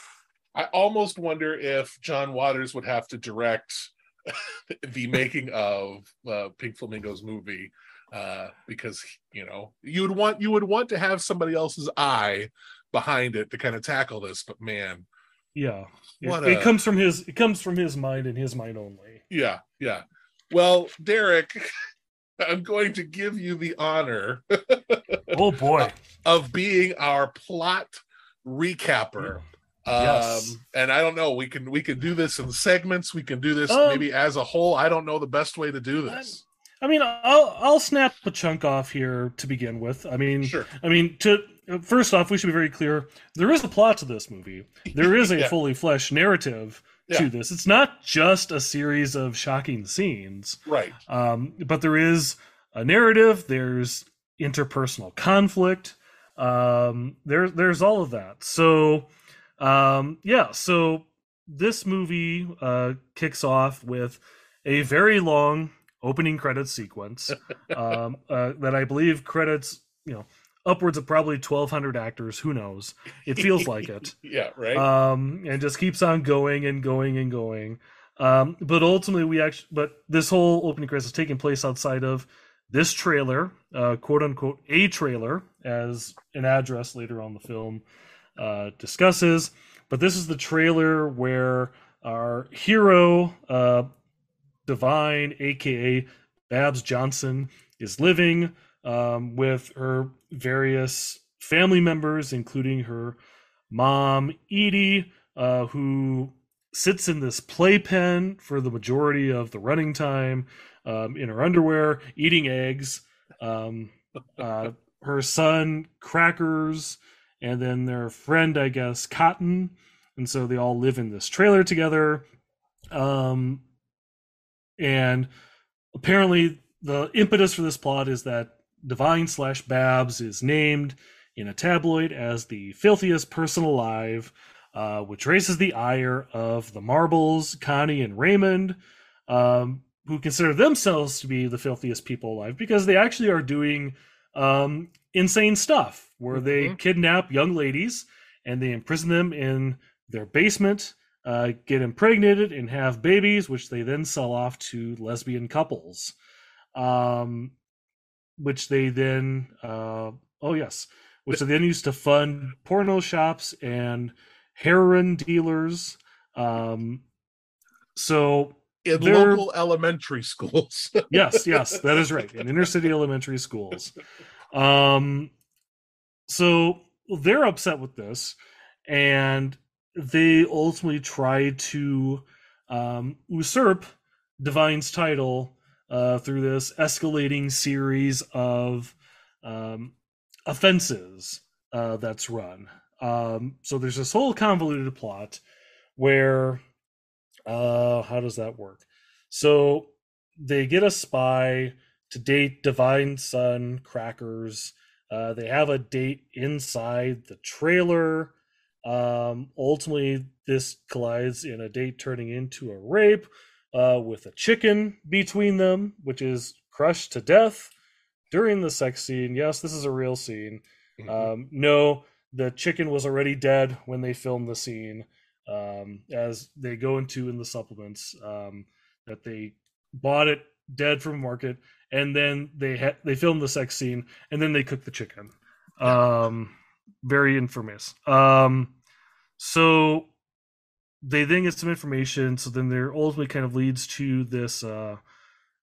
A: i almost wonder if john waters would have to direct the making of uh, pink flamingos movie uh because you know you would want you would want to have somebody else's eye behind it to kind of tackle this but man
D: Yeah, it,
A: What
D: it
A: a-
D: comes from his it comes from his mind and his mind only.
A: yeah yeah. Well derrick i'm going to give you the honor
D: Oh boy,
A: of being our plot recapper.
D: Yes.
A: um and i don't know we can we can do this in segments we can do this
D: Um,
A: maybe as a whole. I don't know the best way to do this.
D: I mean, I'll I'll snap a chunk off here to begin with. I mean,
A: sure.
D: I mean, to first off, we should be very clear. There is a plot to this movie. There is a
A: Yeah.
D: fully fleshed narrative
A: Yeah.
D: to this. It's not just a series of shocking scenes.
A: right
D: um, but there is a narrative there's interpersonal conflict um, there, there's all of that so um, yeah so this movie uh, kicks off with a very long opening credits sequence um, uh, that i believe credits you know upwards of probably 1200 actors who knows it feels like it
A: yeah right
D: um, and just keeps on going and going and going. Um, but ultimately, we actually, but this whole opening credits is taking place outside of this trailer, uh, quote unquote, a trailer, as an address later on the film uh, discusses. But this is the trailer where our hero, uh, Divine, aka Babs Johnson, is living um, with her various family members, including her mom Edie, uh, who sits in this playpen for the majority of the running time um, in her underwear, eating eggs. Um, uh, her son Crackers, and then their friend, I guess, Cotton, and so they all live in this trailer together. Um, and apparently, the impetus for this plot is that Divine slash Babs is named in a tabloid as the filthiest person alive, uh, which raises the ire of the Marbles, Connie, and Raymond, um, who consider themselves to be the filthiest people alive because they actually are doing um, insane stuff where they
A: Mhm.
D: kidnap young ladies and they imprison them in their basement, uh, get impregnated, and have babies, which they then sell off to lesbian couples. Um, which they then, uh, oh yes, which they then used to fund porno shops and heroin dealers. Um, so
A: in local elementary schools.
D: yes, yes, that is right. In inner city elementary schools. Um, so they're upset with this, and they ultimately try to um, usurp Divine's title uh, through this escalating series of um, offenses uh, that's run. Um, so there's this whole convoluted plot where, uh, how does that work? So they get a spy to date Divine son Crackers. Uh, they have a date inside the trailer. Um, ultimately, this collides in a date turning into a rape uh, with a chicken between them, which is crushed to death during the sex scene. Yes, this is a real scene. Um, no, the chicken was already dead when they filmed the scene. Um, as they go into in the supplements, um, that they bought it dead from market, and then they had they filmed the sex scene, and then they cooked the chicken. Um, very infamous. Um, so they then get some information. So then there ultimately kind of leads to this uh,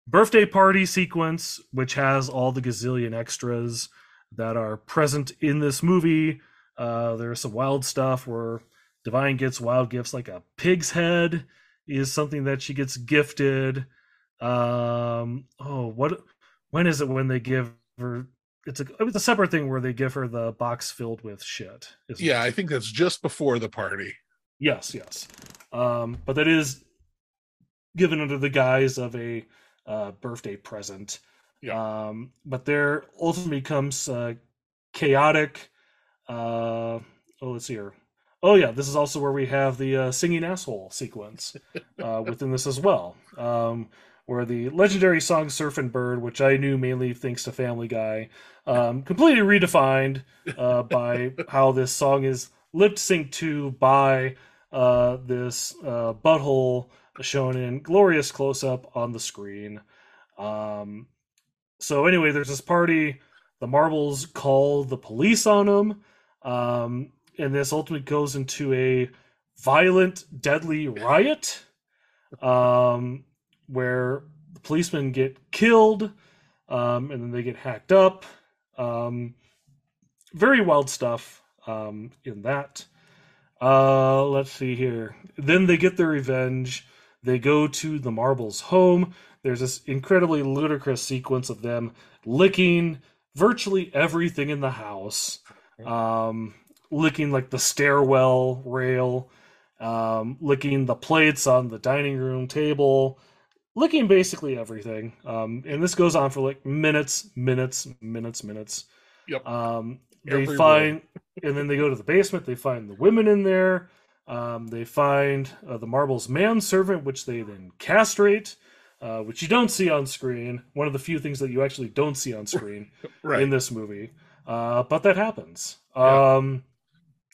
D: birthday party sequence, which has all the gazillion extras that are present in this movie. Uh, there's some wild stuff where Divine gets wild gifts, like a pig's head is something that she gets gifted. Um, oh, what? When is it when they give her? It's a it's a separate thing where they give her the box filled with shit.
A: yeah,
D: it?
A: I think that's just before the party.
D: Yes, yes. Um, but that is given under the guise of a uh, birthday present. Um, but there ultimately comes uh, chaotic. Uh, oh, let's see here. Oh yeah, this is also where we have the uh, singing asshole sequence uh, within this as well, um, where the legendary song "Surfin' Bird," which I knew mainly thanks to Family Guy, um, completely redefined uh, by how this song is lip synced to by uh, this uh, butthole shown in glorious close up on the screen. Um, so anyway, there's this party. The marbles call the police on them, um, and this ultimately goes into a violent, deadly riot, um, where the policemen get killed, um, and then they get hacked up. Um, very wild stuff um, in that. Uh, let's see here. Then they get their revenge. They go to the Marbles' home. There's this incredibly ludicrous sequence of them licking virtually everything in the house, um, licking like the stairwell rail, um, licking the plates on the dining room table, licking basically everything. Um, and this goes on for like minutes, minutes, minutes, minutes.
A: Yep.
D: Um, they
A: Every
D: find, and then they go to the basement. They find the women in there. Um, they find uh, the Marbles manservant, which they then castrate, uh, which you don't see on screen. One of the few things that you actually don't see on screen
A: Right.
D: in this movie. Uh, but that happens.
A: Yeah.
D: Um,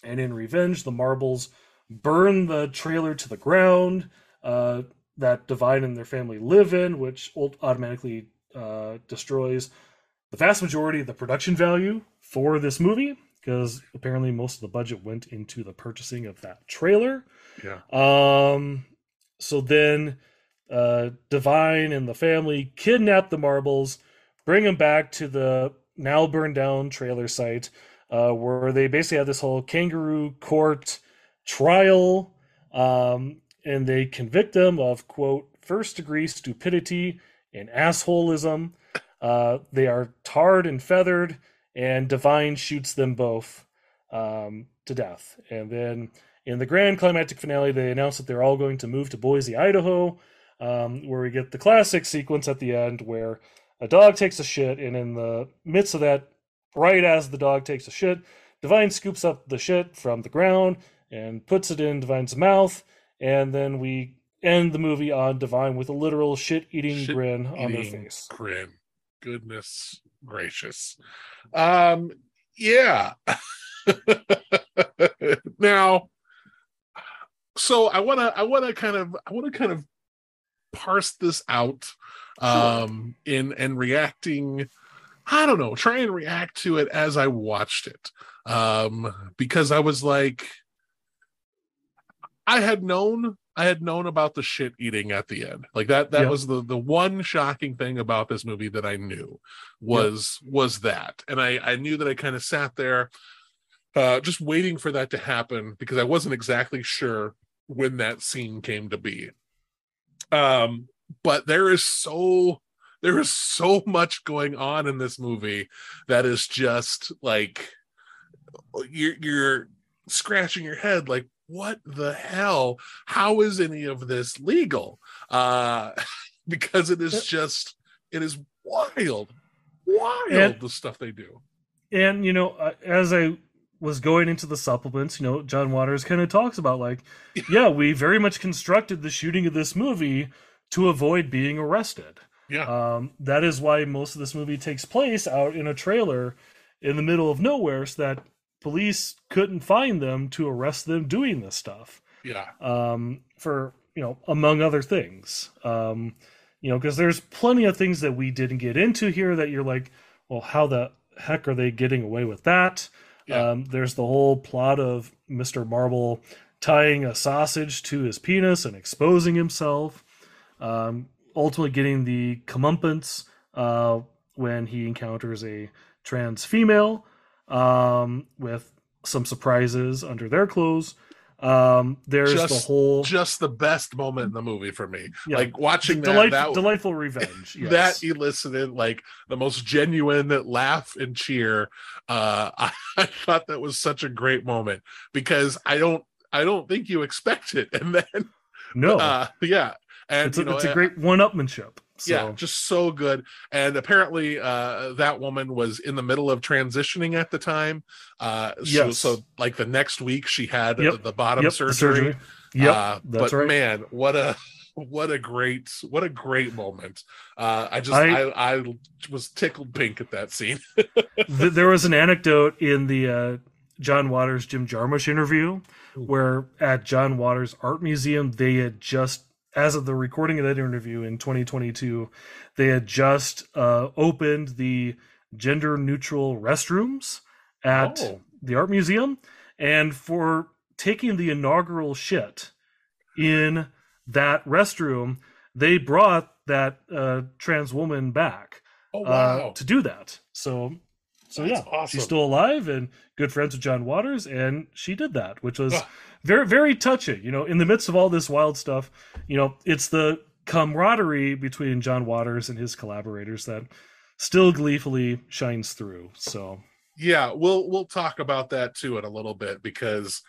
D: and in revenge, the Marbles burn the trailer to the ground uh, that Divine and their family live in, which automatically uh, destroys the vast majority of the production value for this movie because apparently most of the budget went into the purchasing of that trailer.
A: yeah.
D: Um, so then uh, Divine and the family kidnap the marbles, bring them back to the now burned down trailer site, uh, where they basically have this whole kangaroo court trial, um, and they convict them of quote first degree stupidity and assholism. Uh, they are tarred and feathered, and Divine shoots them both um, to death. And then in the grand climactic finale, they announce that they're all going to move to Boise, Idaho, um, where we get the classic sequence at the end where a dog takes a shit, and in the midst of that, right as the dog takes a shit, Divine scoops up the shit from the ground and puts it in Divine's mouth, and then we end the movie on Divine with a literal shit-eating
A: Shit
D: grin on their face.
A: Grin. Goodness gracious. Um, yeah. now, so I want to, I want to kind of, I want to kind of parse this out, um, in and reacting. I don't know, try and react to it as I watched it, um, because I was like, I had known I had known about the shit eating at the end. Like that that
D: Yeah.
A: was the the one shocking thing about this movie that I knew was was that. And I I knew that I kind of sat there uh just waiting for that to happen because I wasn't exactly sure when that scene came to be. Um but there is so there is so much going on in this movie that is just like you're you're scratching your head like what the hell? How is any of this legal? Uh because it is just it is wild wild
D: And-
A: the stuff they do.
D: and you know uh, as i was going into the supplements you know john waters kind of talks about like yeah we very much constructed the shooting of this movie to avoid being arrested.
A: Yeah.
D: Um, that is why most of this movie takes place out in a trailer in the middle of nowhere so that police couldn't find them to arrest them doing this stuff.
A: Yeah.
D: Um, for you know among other things. Um, you know because there's plenty of things that we didn't get into here that you're like well how the heck are they getting away with that?
A: Yeah.
D: um, there's the whole plot of mr marble tying a sausage to his penis and exposing himself. Um, ultimately getting the comeuppance uh, when he encounters a trans female um, with some surprises under their clothes. Um, there's the
A: Just-
D: whole
A: just the best moment in the movie for me
D: Yeah.
A: like watching that,
D: delight,
A: that
D: delightful revenge. Yes.
A: that elicited like the most genuine laugh and cheer uh I, I thought that was such a great moment because i don't i don't think you expect it and then
D: no,
A: uh yeah and
D: it's, a,
A: know
D: it's a great one-upmanship. So,
A: yeah just so good. And apparently uh that woman was in the middle of transitioning at the time. Uh so,
D: Yes.
A: so like the next week she had
D: Yep.
A: the bottom
D: yep, the
A: surgery,
D: Yeah,
A: uh, but
D: right.
A: man what a what a great what a great moment. Uh i just
D: I-
A: I, I was tickled pink at that scene.
D: Th- there was an anecdote in the uh, John Waters Jim Jarmusch interview where at John Waters Art Museum they had just as of the recording of that interview in 2022 they had just uh, opened the gender neutral restrooms at
A: Oh.
D: the art museum and for taking the inaugural shit in that restroom they brought that uh, trans woman back
A: oh
D: uh, to do that. So, so
A: That's
D: yeah,
A: awesome.
D: she's still alive and good friends with John Waters, and she did that, which was
A: Ugh.
D: very, very touching. You know, in the midst of all this wild stuff, you know, it's the camaraderie between John Waters and his collaborators that still gleefully shines through. So,
A: yeah we'll we'll talk about that too in a little bit because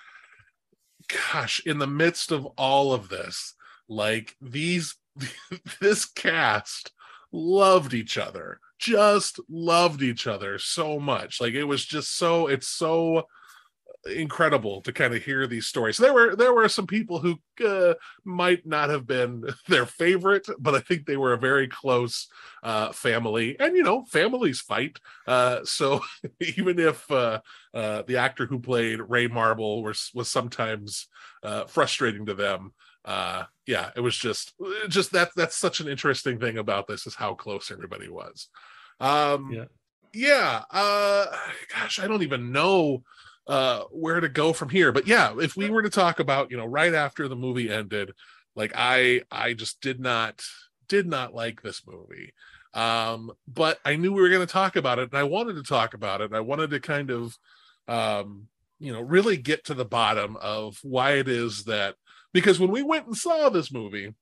A: gosh in the midst of all of this like these this cast loved each other just loved each other so much. Like it was just so it's so incredible to kind of hear these stories. There were there were some people who uh, might not have been their favorite but i think they were a very close uh family. And you know families fight. Uh so even if uh, uh, the actor who played Ray Marble was was sometimes uh, frustrating to them, uh, yeah, it was just just that that's such an interesting thing about this is how close everybody was. Um,
D: Yeah.
A: yeah. Uh, gosh, I don't even know uh, where to go from here, but yeah, if we were to talk about you know right after the movie ended, like I I just did not did not like this movie um but i knew we were going to talk about it and i wanted to talk about it and i wanted to kind of um you know really get to the bottom of why it is that because when we went and saw this movie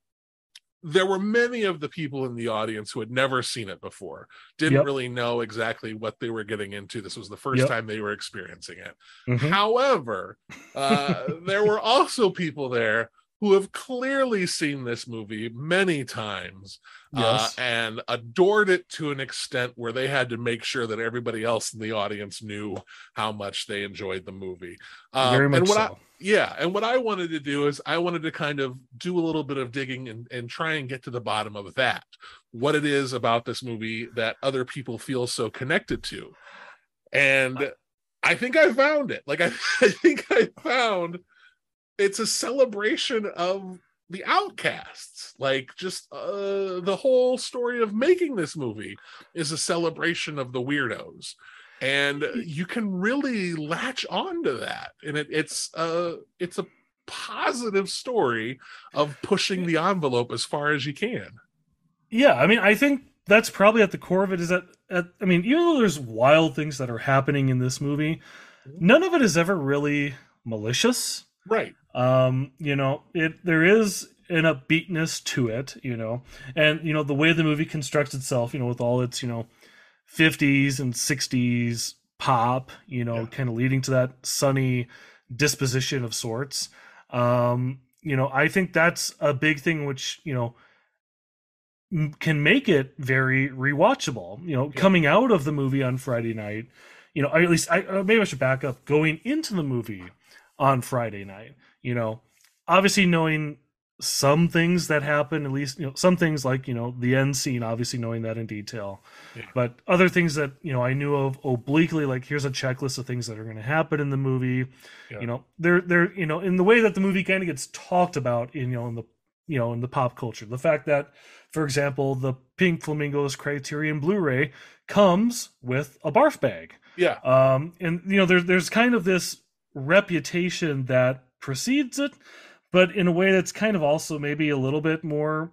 A: there were many of the people in the audience who had never seen it before didn't
D: Yep.
A: really know exactly what they were getting into this was the first
D: Yep.
A: time they were experiencing it
D: mhm.
A: However, uh, there were also people there who have clearly seen this movie many times
D: yes,
A: uh, and adored it to an extent where they had to make sure that everybody else in the audience knew how much they enjoyed the movie. Um,
D: very much
A: and what I,
D: so.
A: Yeah, and what I wanted to do is I wanted to kind of do a little bit of digging and, and try and get to the bottom of that. What it is about this movie that other people feel so connected to. And I think I found it. Like I, I think I found it's a celebration of the outcasts. Like just uh the whole story of making this movie is a celebration of the weirdos. And you can really latch on to that. And it, it's a it's a positive story of pushing the envelope as far as you can.
D: Yeah, I mean, I think that's probably at the core of it. Is that, at, I mean, even though there's wild things that are happening in this movie, none of it is ever really malicious.
A: Right.
D: Um, you know, it there is an upbeatness to it, you know, and you know the way the movie constructs itself, you know, with all its you know 50s and 60s pop, you know,
A: Yeah.
D: kind of leading to that sunny disposition of sorts. Um, you know, I think that's a big thing which, you know, m- can make it very rewatchable. You know,
A: Yeah.
D: coming out of the movie on Friday night, you know, at least I uh, maybe I should back up. Going into the movie on Friday night, you know, obviously knowing some things that happen, at least you know some things like you know the end scene, obviously knowing that in detail,
A: Yeah.
D: but other things that you know I knew of obliquely, like here's a checklist of things that are going to happen in the movie.
A: Yeah.
D: You know, they're they're you know in the way that the movie kind of gets talked about in you know in the you know in the pop culture, the fact that, for example, the Pink Flamingos Criterion Blu-ray comes with a barf bag
A: Yeah.
D: um and you know there's there's kind of this reputation that precedes it but in a way that's kind of also maybe a little bit more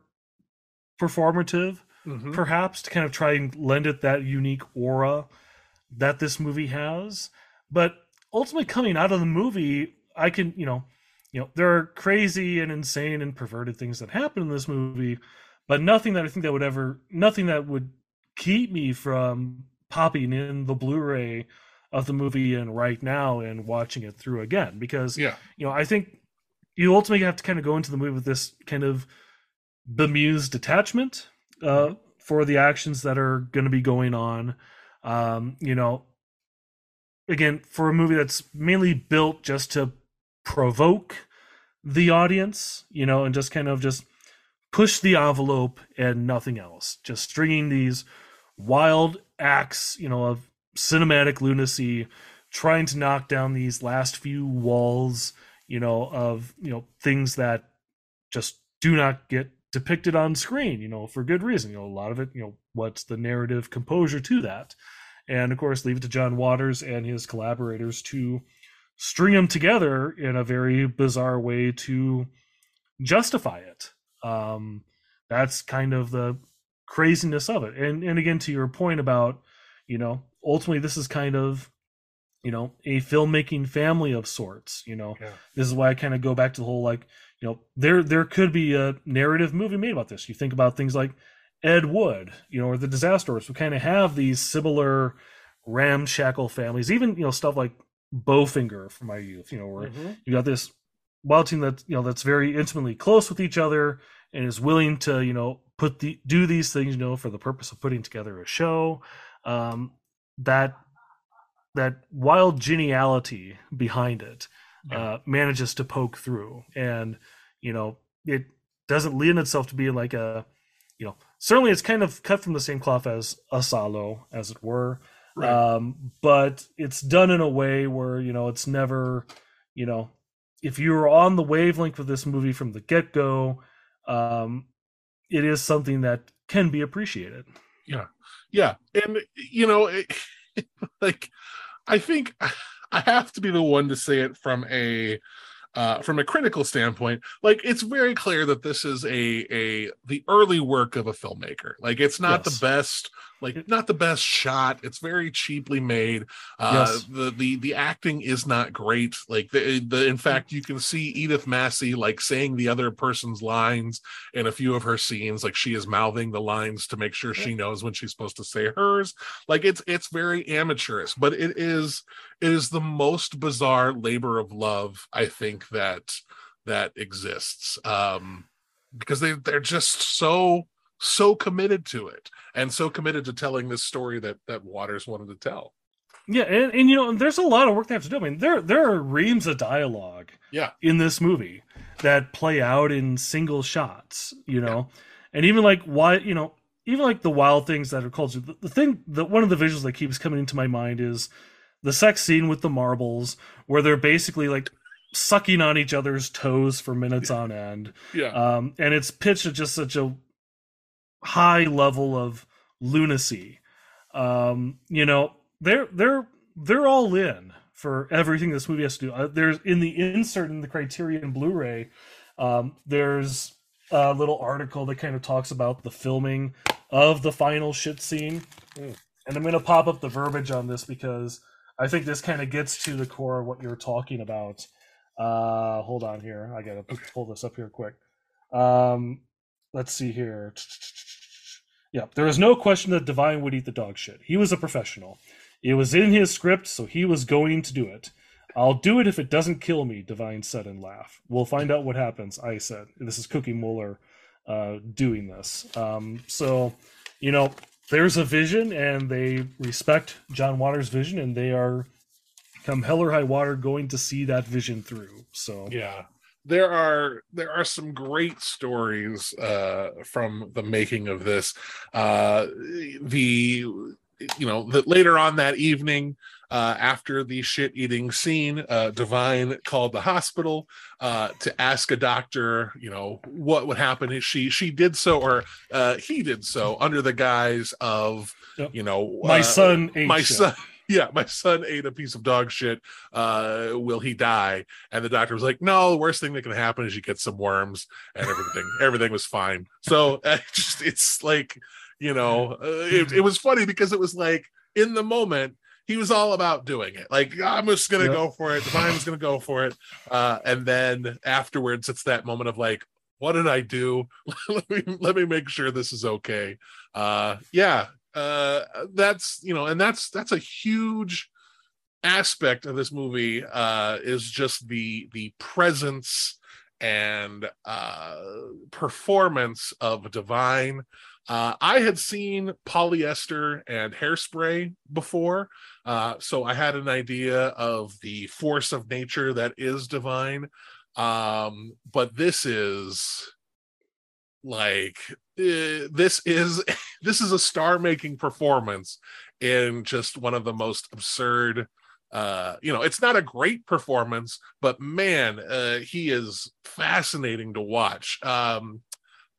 D: performative
A: Mhm.
D: perhaps to kind of try and lend it that unique aura that this movie has but ultimately coming out of the movie i can you know you know there are crazy and insane and perverted things that happen in this movie but nothing that i think that would ever nothing that would keep me from popping in the blu-ray of the movie and right now and watching it through again because
A: Yeah.
D: you know i think you ultimately have to kind of go into the movie with this kind of bemused detachment uh, for the actions that are going to be going on. Um, you know, again, for a movie that's mainly built just to provoke the audience, you know, and just kind of just push the envelope and nothing else. Just stringing these wild acts, you know, of cinematic lunacy, trying to knock down these last few walls, you know, of, you know, things that just do not get depicted on screen, you know, for good reason. You know, a lot of it, you know, what's the narrative composure to that? And of course, leave it to John Waters and his collaborators to string them together in a very bizarre way to justify it. Um, that's kind of the craziness of it. And and again, to your point about, you know, ultimately this is kind of, you know, a filmmaking family of sorts. You know,
A: Yeah.
D: this is why I kind of go back to the whole like, you know, there there could be a narrative movie made about this. You think about things like Ed Wood, you know, or the Disaster Artist, who kind of have these similar ramshackle families. Even you know stuff like Bowfinger from my youth, you know, where
A: Mhm.
D: you got this wild team that you know that's very intimately close with each other and is willing to you know put the do these things you know for the purpose of putting together a show um that that wild geniality behind it uh manages to poke through. And you know it doesn't lend itself to be like a you know certainly it's kind of cut from the same cloth as Salò as it were.
A: Right.
D: um but it's done in a way where you know it's never you know if you're on the wavelength of this movie from the get-go um it is something that can be appreciated.
A: Yeah, yeah. And you know it, like i think i have to be the one to say it from a uh from a critical standpoint like it's very clear that this is a a the early work of a filmmaker. Like it's not
D: Yes.
A: the best like not the best shot. It's very cheaply made. Uh
D: Yes.
A: the the the acting is not great. Like the, the in fact you can see edith massey like saying the other person's lines in a few of her scenes. Like she is mouthing the lines to make sure she knows when she's supposed to say hers. Like it's it's very amateurish but it is it is the most bizarre labor of love i think that that exists um because they they're just so so committed to it and so committed to telling this story that that waters wanted to tell.
D: Yeah and, and you know there's a lot of work they have to do. I mean there there are reams of dialogue
A: Yeah.
D: in this movie that play out in single shots you know? And even like why you know even like the wild things that are called the, the thing that one of the visuals that keeps coming into my mind is the sex scene with the marbles where they're basically like sucking on each other's toes for minutes on end
A: yeah
D: um, and it's pitched at just such a high level of lunacy. Um, you know, they're they're they're all in for everything this movie has to do. Uh, there's in the insert in the Criterion Blu-ray, um, there's a little article that kind of talks about the filming of the final shit scene,
A: Mm.
D: and I'm going to pop up the verbiage on this because I think this kind of gets to the core of what you're talking about. Uh, hold on here, I gotta pull this up here quick. Um, let's see here. Yeah, there is no question that Divine would eat the dog shit. He was a professional. It was in his script, so he was going to do it. I'll do it if it doesn't kill me, Divine said and laughed. We'll find out what happens, I said. This is Cookie Mueller uh, doing this. Um, so, you know, there's a vision, and they respect John Waters' vision, and they are, come hell or high water, going to see that vision through. So,
A: yeah there are there are some great stories uh from the making of this uh the you know that later on that evening uh after the shit eating scene uh divine called the hospital uh to ask a doctor you know what would happen if she she did so or uh he did so under the guise of
D: Yep.
A: you know
D: my
A: uh,
D: son ate
A: my
D: shit.
A: son yeah my son ate a piece of dog shit uh will he die and the doctor was like no the worst thing that can happen is you get some worms and everything everything was fine so just it's like you know uh, it, it was funny because it was like in the moment he was all about doing it. Like i'm just gonna
D: Yep.
A: go for it. Divine's gonna go for it. Uh and then afterwards it's that moment of like what did i do? Let me let me make sure this is okay. Uh yeah uh that's you know and that's that's a huge aspect of this movie uh is just the the presence and uh performance of divine. Uh i had seen polyester and hairspray before uh so i had an idea of the force of nature that is divine um but this is like uh, this is this is a star making performance in just one of the most absurd uh you know it's not a great performance but man uh he is fascinating to watch. Um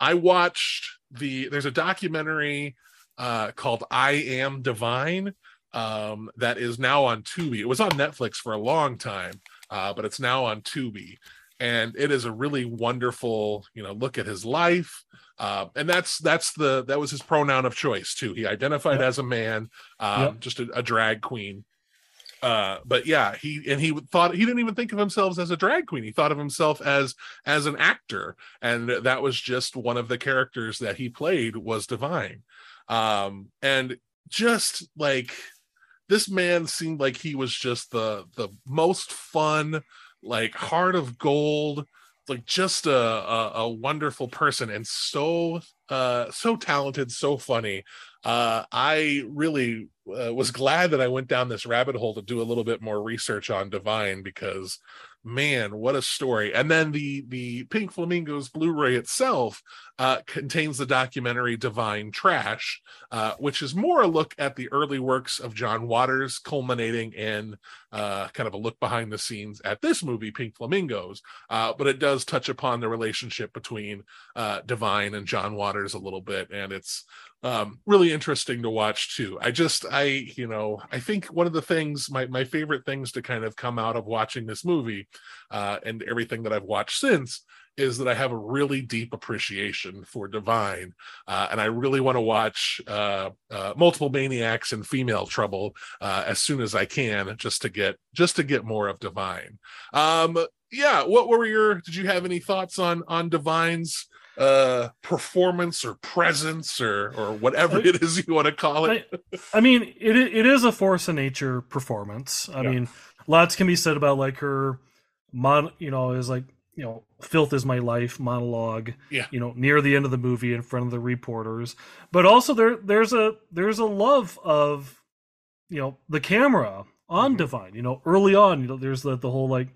A: i watched the there's a documentary uh called i am divine um that is now on tubi. It was on netflix for a long time uh but it's now on tubi. And it is a really wonderful you know look at his life. Uh, and that's that's the that was his pronoun of choice too. He identified
D: Yep.
A: as a man um,
D: Yep.
A: just a, a drag queen. Uh but yeah he and he thought he didn't even think of himself as a drag queen. He thought of himself as as an actor. And that was just one of the characters that he played was divine. Um and just like this man seemed like he was just the the most fun like heart of gold like just a, a a wonderful person and so uh so talented so funny. Uh i really uh, was glad that i went down this rabbit hole to do a little bit more research on divine because man what a story. And then the the pink flamingos blu-ray itself uh contains the documentary divine trash uh which is more a look at the early works of john waters culminating in uh kind of a look behind the scenes at this movie pink flamingos. Uh but it does touch upon the relationship between uh divine and john waters a little bit. And it's um really interesting to watch too. I just i you know i think one of the things my my favorite things to kind of come out of watching this movie uh and everything that i've watched since is that i have a really deep appreciation for divine uh and i really want to watch uh, uh multiple maniacs and female trouble uh as soon as i can just to get just to get more of divine um yeah what were your did you have any thoughts on on divine's uh performance or presence or or whatever it is you want to call it
D: I mean, it it is a force of nature performance. I
A: Yeah.
D: mean, lots can be said about like her, mon. You know, is like you know, filth is my life monologue.
A: Yeah.
D: You know, near the end of the movie in front of the reporters, but also there there's a there's a love of, you know, the camera on
A: Mhm.
D: Divine. You know, early on, you know, there's the the whole like.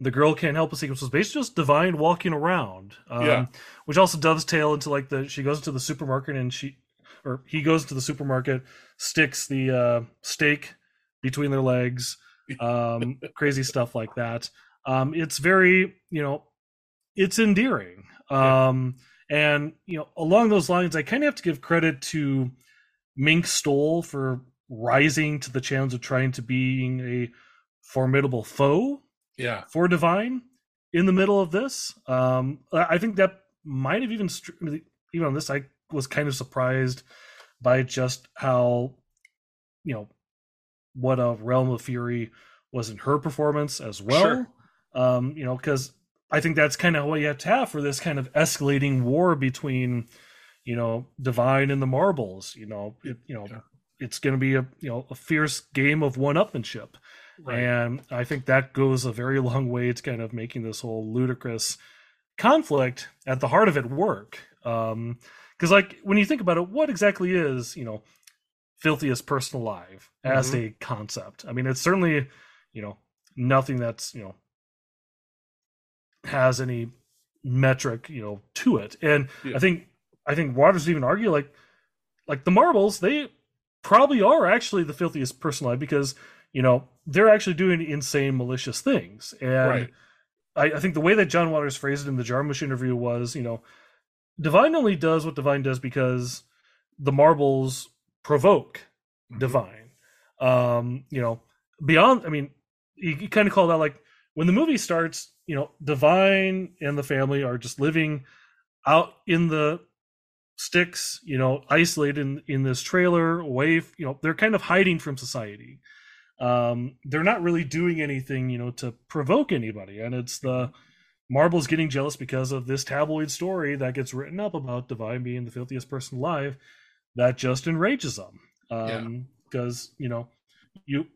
D: The girl can't help a sequence was basically just divine walking around, um,
A: Yeah.
D: which also dovetail into like the she goes into the supermarket and she or he goes to the supermarket, sticks the uh, steak between their legs, um, crazy stuff like that. Um, it's very, you know, it's endearing. Um, and you know, along those lines, I kind of have to give credit to Mink Stole for rising to the challenge of trying to being a formidable foe
A: Yeah.
D: for Divine in the middle of this. Um, I think that might have even even on this, I was kind of surprised by just how you know what a Realm of Fury was in her performance as well.
A: Sure.
D: Um, you know, because I think that's kind of what you have to have for this kind of escalating war between you know Divine and the Marbles. You know, it, you know.
A: Yeah.
D: It's going to be a you know a fierce game of one-upmanship,
A: Right.
D: and I think that goes a very long way to kind of making this whole ludicrous conflict at the heart of it work. Um, because like when you think about it, what exactly is you know filthiest person alive as
A: Mm-hmm.
D: a concept? I mean, it's certainly you know nothing that's you know has any metric you know to it, and
A: Yeah.
D: I think I think Waters even argue like like the marbles they probably are actually the filthiest person alive because you know they're actually doing insane malicious things and
A: Right.
D: I, I think the way that john waters phrased it in the jarmusch interview was you know divine only does what divine does because the marbles provoke
A: Mhm.
D: divine um you know beyond i mean he, he kind of called out like when the movie starts you know divine and the family are just living out in the sticks you know isolated in, in this trailer away you know they're kind of hiding from society. Um they're not really doing anything you know to provoke anybody and it's the marbles getting jealous because of this tabloid story that gets written up about divine being the filthiest person alive that just enrages them. Um because you know you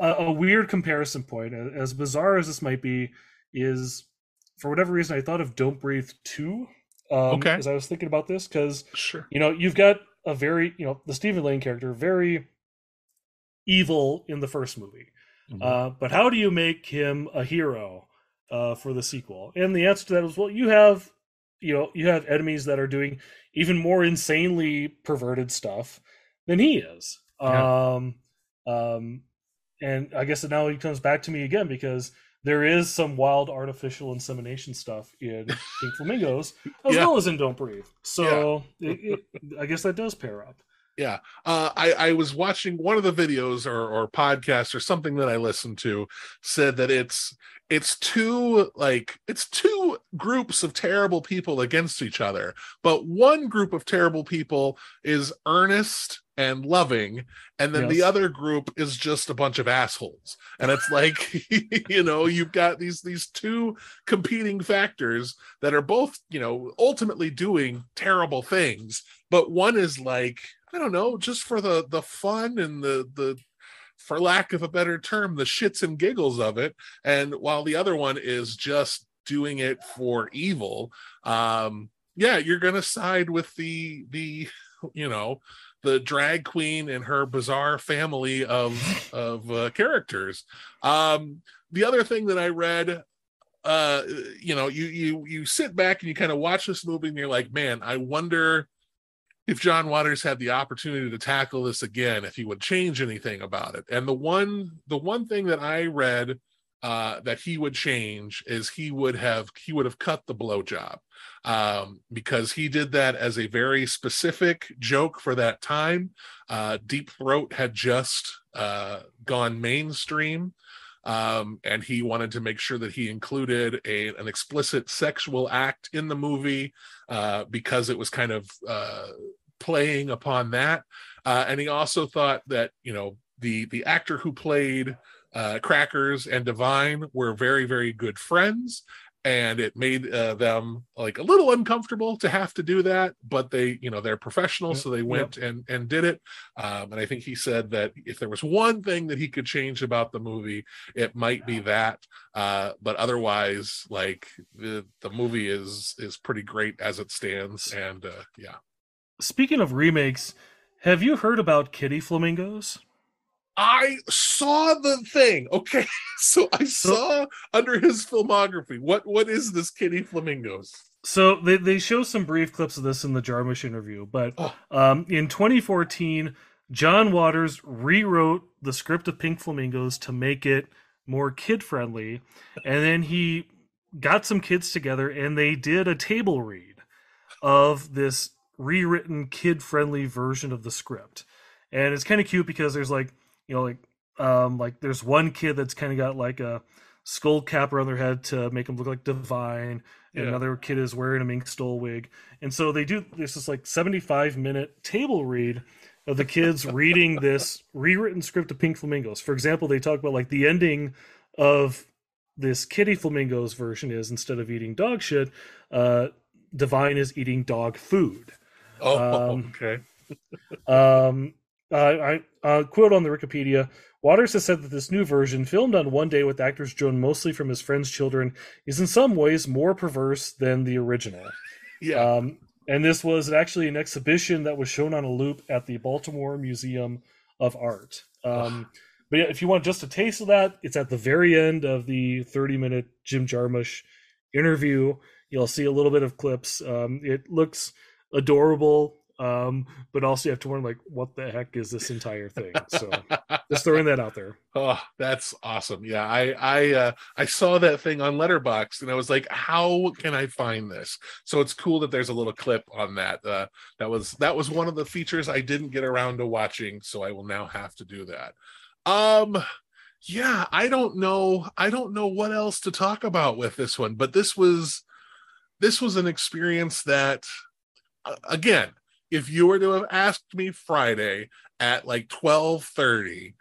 D: a, a weird comparison point as bizarre as this might be is for whatever reason i thought of don't breathe 2 um
A: Okay.
D: as i was thinking about this because
A: Sure.
D: you know you've got a very you know the stephen lang character very evil in the first movie
A: Mhm.
D: uh, but how do you make him a hero uh, for the sequel? And the answer to that is well, you have you know you have enemies that are doing even more insanely perverted stuff than he is.
A: Yeah.
D: Um, um, and I guess it now he comes back to me again because there is some wild artificial insemination stuff in Pink Flamingos as
A: Yeah.
D: well as in Don't Breathe. So it, it, I guess that does pair up.
A: Yeah. Uh, I, I was watching one of the videos or, or podcasts or something that I listened to said that it's it's two like it's two groups of terrible people against each other, but one group of terrible people is earnest and loving, and then the other group is just a bunch of assholes. And it's like you know, you've got these these two competing factors that are both, you know, ultimately doing terrible things, but one is like I don't know, just for the the fun and the the for lack of a better term, the shits and giggles of it. And while the other one is just doing it for evil, um, yeah, you're gonna side with the the you know the drag queen and her bizarre family of of uh, characters. Um, the other thing that I read uh you know you you you sit back and you kind of watch this movie and you're like man i wonder if John Waters had the opportunity to tackle this again, if he would change anything about it. And the one the one thing that I read uh, that he would change is he would have he would have cut the blowjob um, because he did that as a very specific joke for that time. Uh, Deep Throat had just uh, gone mainstream. Um, and he wanted to make sure that he included a, an explicit sexual act in the movie uh, because it was kind of uh, playing upon that. Uh, and he also thought that you know the the actor who played uh, Crackers and Divine were very very good friends, and it made uh, them like a little uncomfortable to have to do that. But they you know they're professionals, so they went and and did it. Um, and I think he said that if there was one thing that he could change about the movie, it might be that. Uh, but otherwise, like the the movie is is pretty great as it stands, and uh, yeah.
D: Speaking of remakes, have you heard about Kitty Flamingos?
A: I saw the thing. Okay, so I saw under his filmography. What what is this Kitty Flamingos?
D: So they, they show some brief clips of this in the Jarmusch interview, but
A: Oh.
D: um, in 2014, John Waters rewrote the script of Pink Flamingos to make it more kid friendly, and then he got some kids together and they did a table read of this rewritten kid friendly version of the script, and it's kind of cute because there's like you know like um, like there's one kid that's kind of got like a skull cap around their head to make them look like divine and
A: Yeah.
D: another kid is wearing a mink stole wig and so they do there's this like 75 minute table read of the kids reading this rewritten script of pink flamingos for example they talk about like the ending of this kitty flamingos version is instead of eating dog shit uh divine is eating dog food
A: Oh,
D: Um,
A: okay.
D: um, uh, I uh, quote on the Wikipedia: Waters has said that this new version, filmed on one day with actors drawn mostly from his friends' children, is in some ways more perverse than the original.
A: Yeah.
D: Um, and this was actually an exhibition that was shown on a loop at the Baltimore Museum of Art. Um, but yeah, if you want just a taste of that, it's at the very end of the 30 minute Jim Jarmusch interview. You'll see a little bit of clips. Um, it looks adorable, um, but also you have to wonder, like, what the heck is this entire thing? So just throwing that out there.
A: Oh, that's awesome. Yeah, I I uh I saw that thing on Letterboxd and I was like, how can I find this? So it's cool that there's a little clip on that. Uh that was that was one of the features I didn't get around to watching, so I will now have to do that. Um yeah, I don't know I don't know what else to talk about with this one, but this was this was an experience that again, if you were to have asked me Friday at like 12:30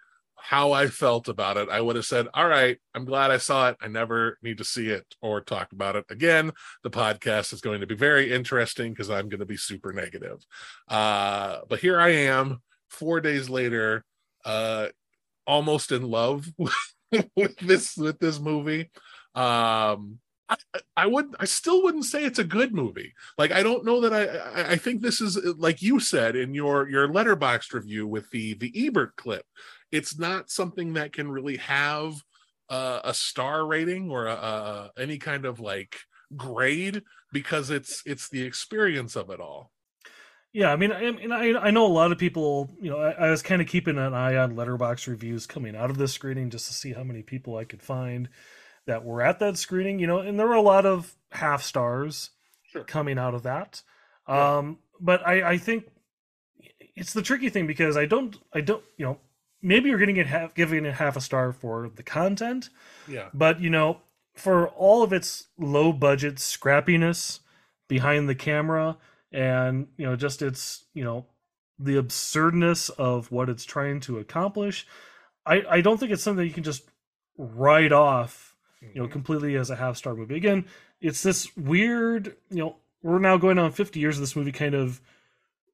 A: how I felt about it, I would have said, All right, I'm glad I saw it. I never need to see it or talk about it again. The podcast is going to be very interesting because I'm going to be super negative. Uh, but here I am, four days later, uh, almost in love with this with this movie. Um, I, I would I still wouldn't say it's a good movie. Like I don't know that I I, think this is like you said in your your letterboxd review with the the Ebert clip. It's not something that can really have uh, a star rating or a, a, any kind of like grade because it's it's the experience of it all.
D: Yeah, I mean, I, I, I know a lot of people. You know, I, I was kind of keeping an eye on letterboxd reviews coming out of this screening just to see how many people I could find that were at that screening. You know, and there were a lot of half stars
A: Sure.
D: coming out of that.
A: Yeah.
D: Um, but I, I think it's the tricky thing because I don't, I don't, you know, maybe you're getting it half, giving it half a star for the content,
A: Yeah.
D: but you know, for all of its low budget scrappiness behind the camera and you know just its you know the absurdness of what it's trying to accomplish i i don't think it's something you can just write off you know completely as a half star movie. Again it's this weird you know we're now going on 50 years of this movie kind of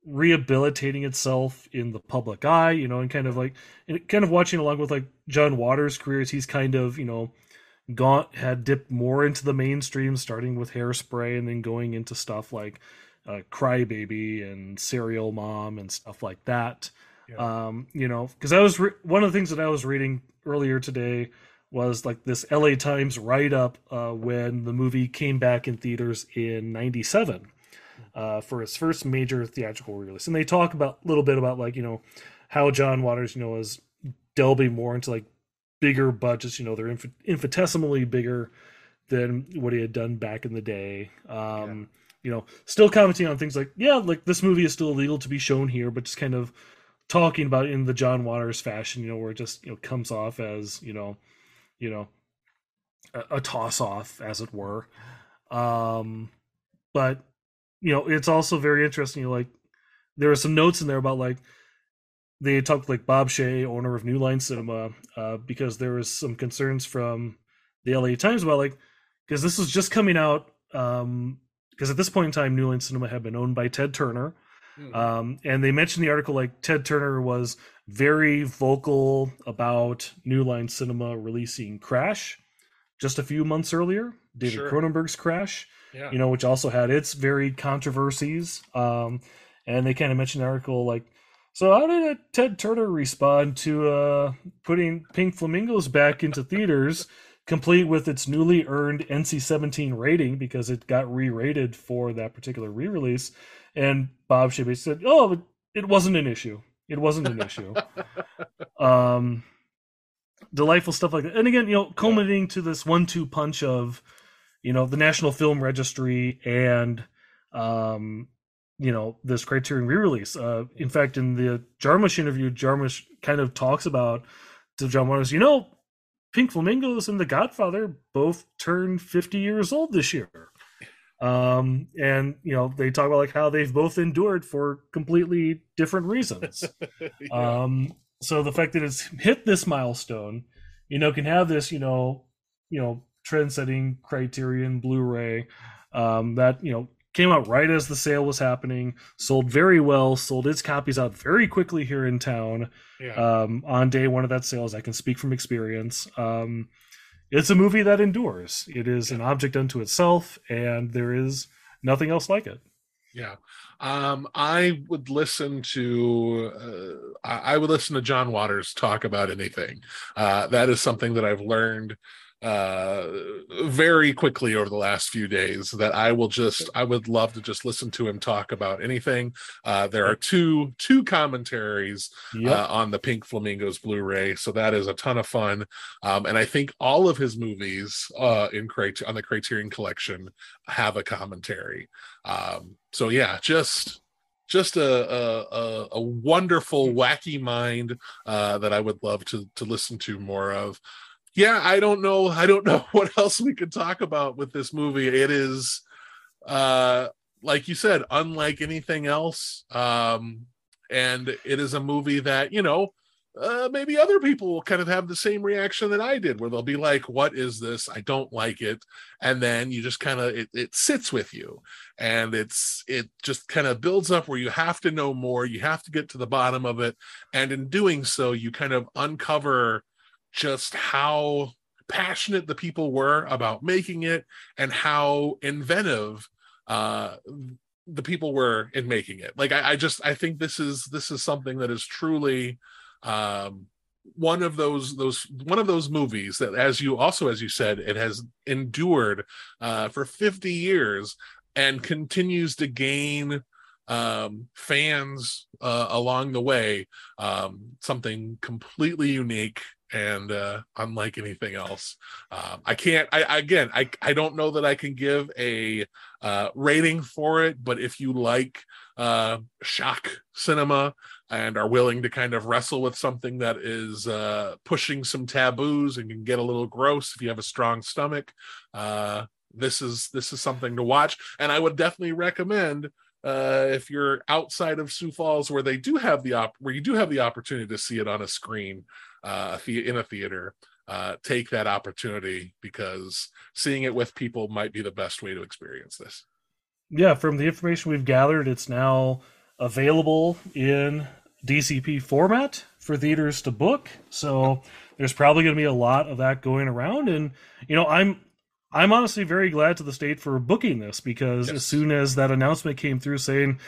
D: rehabilitating itself in the public eye you know and kind of like and kind of watching along with like john waters career as he's kind of you know gone had dipped more into the mainstream starting with hairspray and then going into stuff like uh, crybaby and serial mom and stuff like that.
A: Yeah.
D: um you know because i was re- one of the things that i was reading earlier today was like this la times write-up uh, when the movie came back in theaters in 97 uh, for its first major theatrical release. And they talk about a little bit about like you know how john waters you know is delving more into like bigger budgets you know they're inf- infinitesimally bigger than what he had done back in the day. Um you know still commenting on things like yeah like this movie is still illegal to be shown here but just kind of talking about it in the john waters fashion you know where it just you know comes off as you know you know a, a toss off as it were um but you know it's also very interesting like there are some notes in there about like they talked like Bob Shaye, owner of New Line Cinema, uh, because there was some concerns from the LA Times about like because this was just coming out um because at this point in time New Line Cinema had been owned by Ted Turner.
A: Mhm.
D: Um, and they mentioned the article like Ted Turner was very vocal about New Line Cinema releasing Crash just a few months earlier, David
A: Sure.
D: Cronenberg's Crash
A: yeah.
D: you know, which also had its varied controversies. Um, and they kind of mentioned the article like, so how did uh, Ted Turner respond to uh, putting Pink Flamingos back into theaters, complete with its newly earned NC-17 rating because it got re-rated for that particular re-release? And Bob Shibby said, "Oh, it wasn't an issue. It wasn't an issue." um, delightful stuff like that. And again, you know, culminating to this one-two punch of you know the national film registry and um you know this criterion re-release uh in fact in the jarmusch interview jarmusch kind of talks about to John Waters, you know, Pink Flamingos and The Godfather both turned 50 years old this year. Um, and you know, they talk about like how they've both endured for completely different reasons.
A: Yeah.
D: Um, so the fact that it's hit this milestone, you know, can have this, you know, you know, trend-setting Criterion Blu-ray um, that you know came out right as the sale was happening, sold very well, sold its copies out very quickly here in town
A: yeah.
D: um, on day one of that sales. I can speak from experience. Um, it's a movie that endures. It is an object unto itself, and there is nothing else like it.
A: Yeah. Um, I would listen to uh, I I would listen to John Waters talk about anything. Uh, that is something that I've learned uh very quickly over the last few days that I will just I would love to just listen to him talk about anything. Uh there are two two commentaries
D: Yep.
A: uh, on the Pink Flamingos Blu-ray, so that is a ton of fun. Um, and I think all of his movies uh, in Criter- on the Criterion Collection have a commentary. Um, so yeah, just just a a, a, a wonderful, wacky mind uh, that I would love to to listen to more of. Yeah, I don't know. I don't know what else we could talk about with this movie. It is, uh, like you said, unlike anything else. Um, and it is a movie that you know uh, maybe other people will kind of have the same reaction that I did, where they'll be like, "What is this? I don't like it," and then you just kind of it, it sits with you, and it's it just kind of builds up where you have to know more, you have to get to the bottom of it, and in doing so, you kind of uncover just how passionate the people were about making it and how inventive uh the people were in making it. Like I, I just i think this is this is something that is truly um one of those those one of those movies that as you also as you said it has endured uh for 50 years and continues to gain um fans uh along the way um something completely unique and uh unlike anything else. Um i can't i again i i don't know that i can give a uh rating for it but if you like uh shock cinema and are willing to kind of wrestle with something that is uh pushing some taboos and can get a little gross if you have a strong stomach uh this is this is something to watch. And i would definitely recommend uh if you're outside of sioux falls where they do have the op where you do have the opportunity to see it on a screen uh the- in a theater uh take that opportunity because seeing it with people might be the best way to experience this
D: yeah, from the information we've gathered, it's now available in DCP format for theaters to book. So there's probably going to be a lot of that going around, and you know, I'm I'm honestly very glad to the state for booking this because
A: Yes.
D: as soon as that announcement came through saying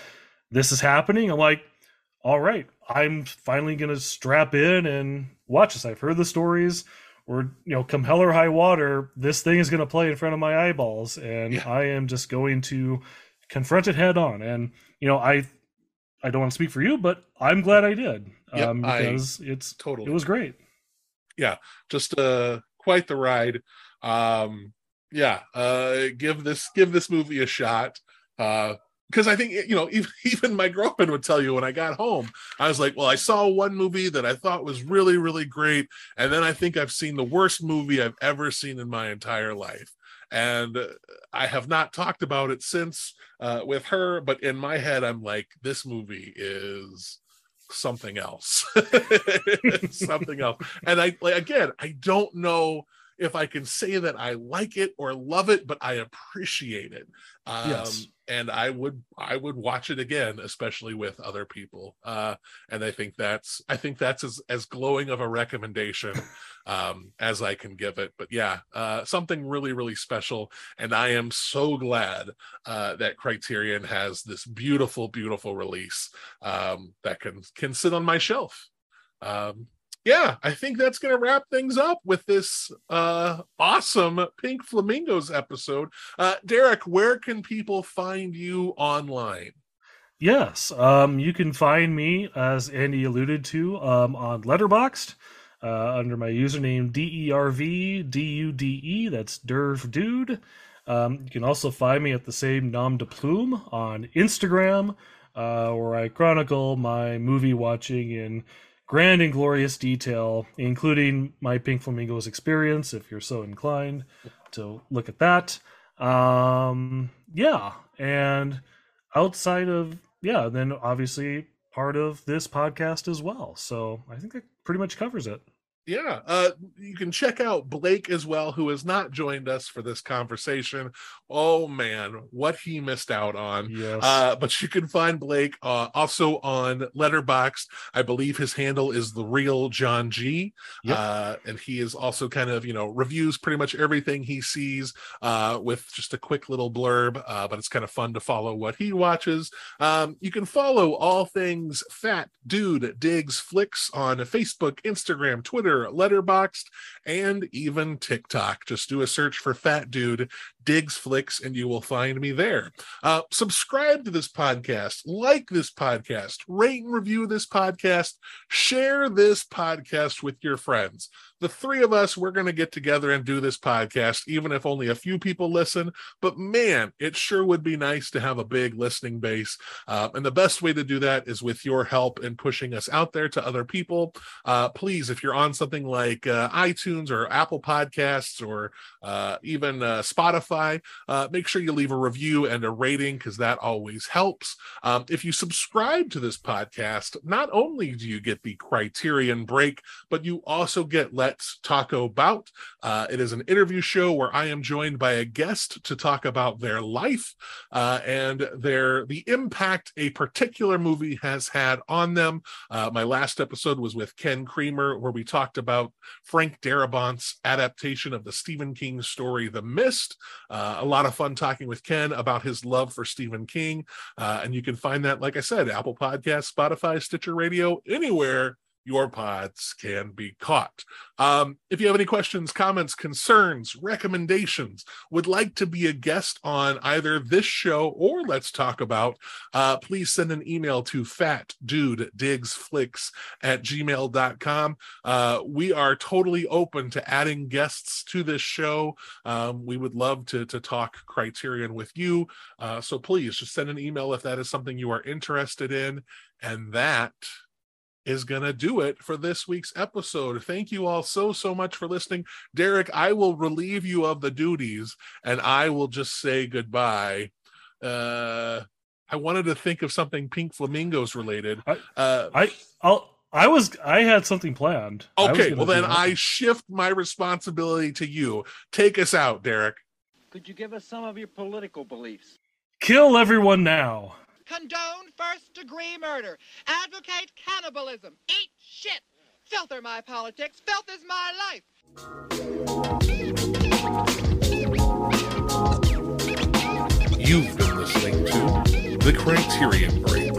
D: this is happening, I'm like, all right, I'm finally going to strap in and watch this. I've heard the stories. Or you know, come hell or high water, this thing is going to play in front of my eyeballs, and
A: Yeah.
D: I am just going to confront it head on. And you know, I I don't want to speak for you, but I'm glad I did
A: Yep,
D: um,
A: I-
D: because it's
A: totally
D: it was great. Yeah.
A: Just uh quite the ride um yeah uh give this give this movie a shot uh because I think you know even, even my girlfriend would tell you when I got home I was like well I saw one movie that I thought was really really great and then I think I've seen the worst movie I've ever seen in my entire life. And uh, I have not talked about it since uh with her but in my head I'm like this movie is something else. Something else. And i like again i don't know if i can say that i like it or love it but i appreciate it. Um
D: Yes.
A: And i would i would watch it again especially with other people. Uh and i think that's i think that's as, as glowing of a recommendation um as i can give it. But yeah uh something really really special. And i am so glad uh that criterion has this beautiful beautiful release um, that can can sit on my shelf. Um, yeah, I think that's going to wrap things up with this uh, awesome Pink Flamingos episode. Uh, Derrick, where can people find you online?
D: Yes, um, you can find me as Andy alluded to um, on Letterboxd uh, under my username D E R V D U D E. That's Derv Dude. Um, you can also find me at the same nom de plume on Instagram, uh, where I chronicle my movie watching in grand and glorious detail, including my Pink Flamingos experience, if you're so inclined to look at that. Um, yeah, and outside of yeah, then obviously part of this podcast as well. So I think that pretty much covers it.
A: Yeah, uh, you can check out Blake as well, who has not joined us for this conversation. Oh man, what he missed out on.
D: Yes.
A: Uh, but you can find Blake uh, also on Letterboxd. I believe his handle is the real John G.
D: Yep.
A: Uh, and he is also kind of you know reviews pretty much everything he sees uh, with just a quick little blurb. Uh, but it's kind of fun to follow what he watches. Um, you can follow all things Fat Dude Digs Flicks on Facebook, Instagram, Twitter, Letterboxd, and even TikTok. Just do a search for Fat Dude Digs Flicks, and you will find me there. Uh, subscribe to this podcast, like this podcast, rate and review this podcast, share this podcast with your friends. The three of us, we're going to get together and do this podcast, even if only a few people listen. But man, it sure would be nice to have a big listening base. Uh, and the best way to do that is with your help in pushing us out there to other people. Uh, please, if you're on something like uh, iTunes or Apple Podcasts or uh, even uh, Spotify, uh, make sure you leave a review and a rating because that always helps. Um, if you subscribe to this podcast, not only do you get the Criterion break, but you also get Let's Taco 'Bout. Uh, it is an interview show where I am joined by a guest to talk about their life uh, and their the impact a particular movie has had on them. Uh, my last episode was with Ken Creamer, where we talked about Frank Darabont's adaptation of the Stephen King story, The Mist. Uh, a lot of fun talking with Ken about his love for Stephen King. Uh, and you can find that, like I said, Apple Podcasts, Spotify, Stitcher Radio, anywhere your pods can be caught. Um, if you have any questions, comments, concerns, recommendations, would like to be a guest on either this show or Let's Taco 'Bout, uh, please send an email to fatdudedigsflicks at gmail.com. Uh, we are totally open to adding guests to this show. Um, we would love to, to talk Criterion with you. Uh, so please just send an email if that is something you are interested in. And that is going to do it for this week's episode. Thank you all so, so much for listening. Derrick, I will relieve you of the duties and I will just say goodbye. Uh, I wanted to think of something Pink Flamingos related.
D: I-
A: Uh,
D: I I'll I was I had something planned.
A: Okay, well, then
D: that.
A: I shift my responsibility to you. Take us out, Derrick.
E: Could you give us some of your political beliefs?
D: kill everyone now.
F: Condone first degree murder, advocate cannibalism, eat shit. Filth are my politics, filth is my life.
A: You've been listening to The Criterion Break.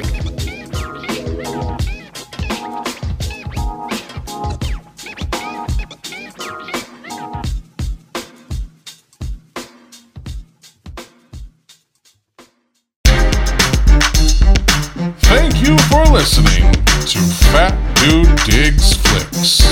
A: You for listening to Fat Dude Digs Flicks.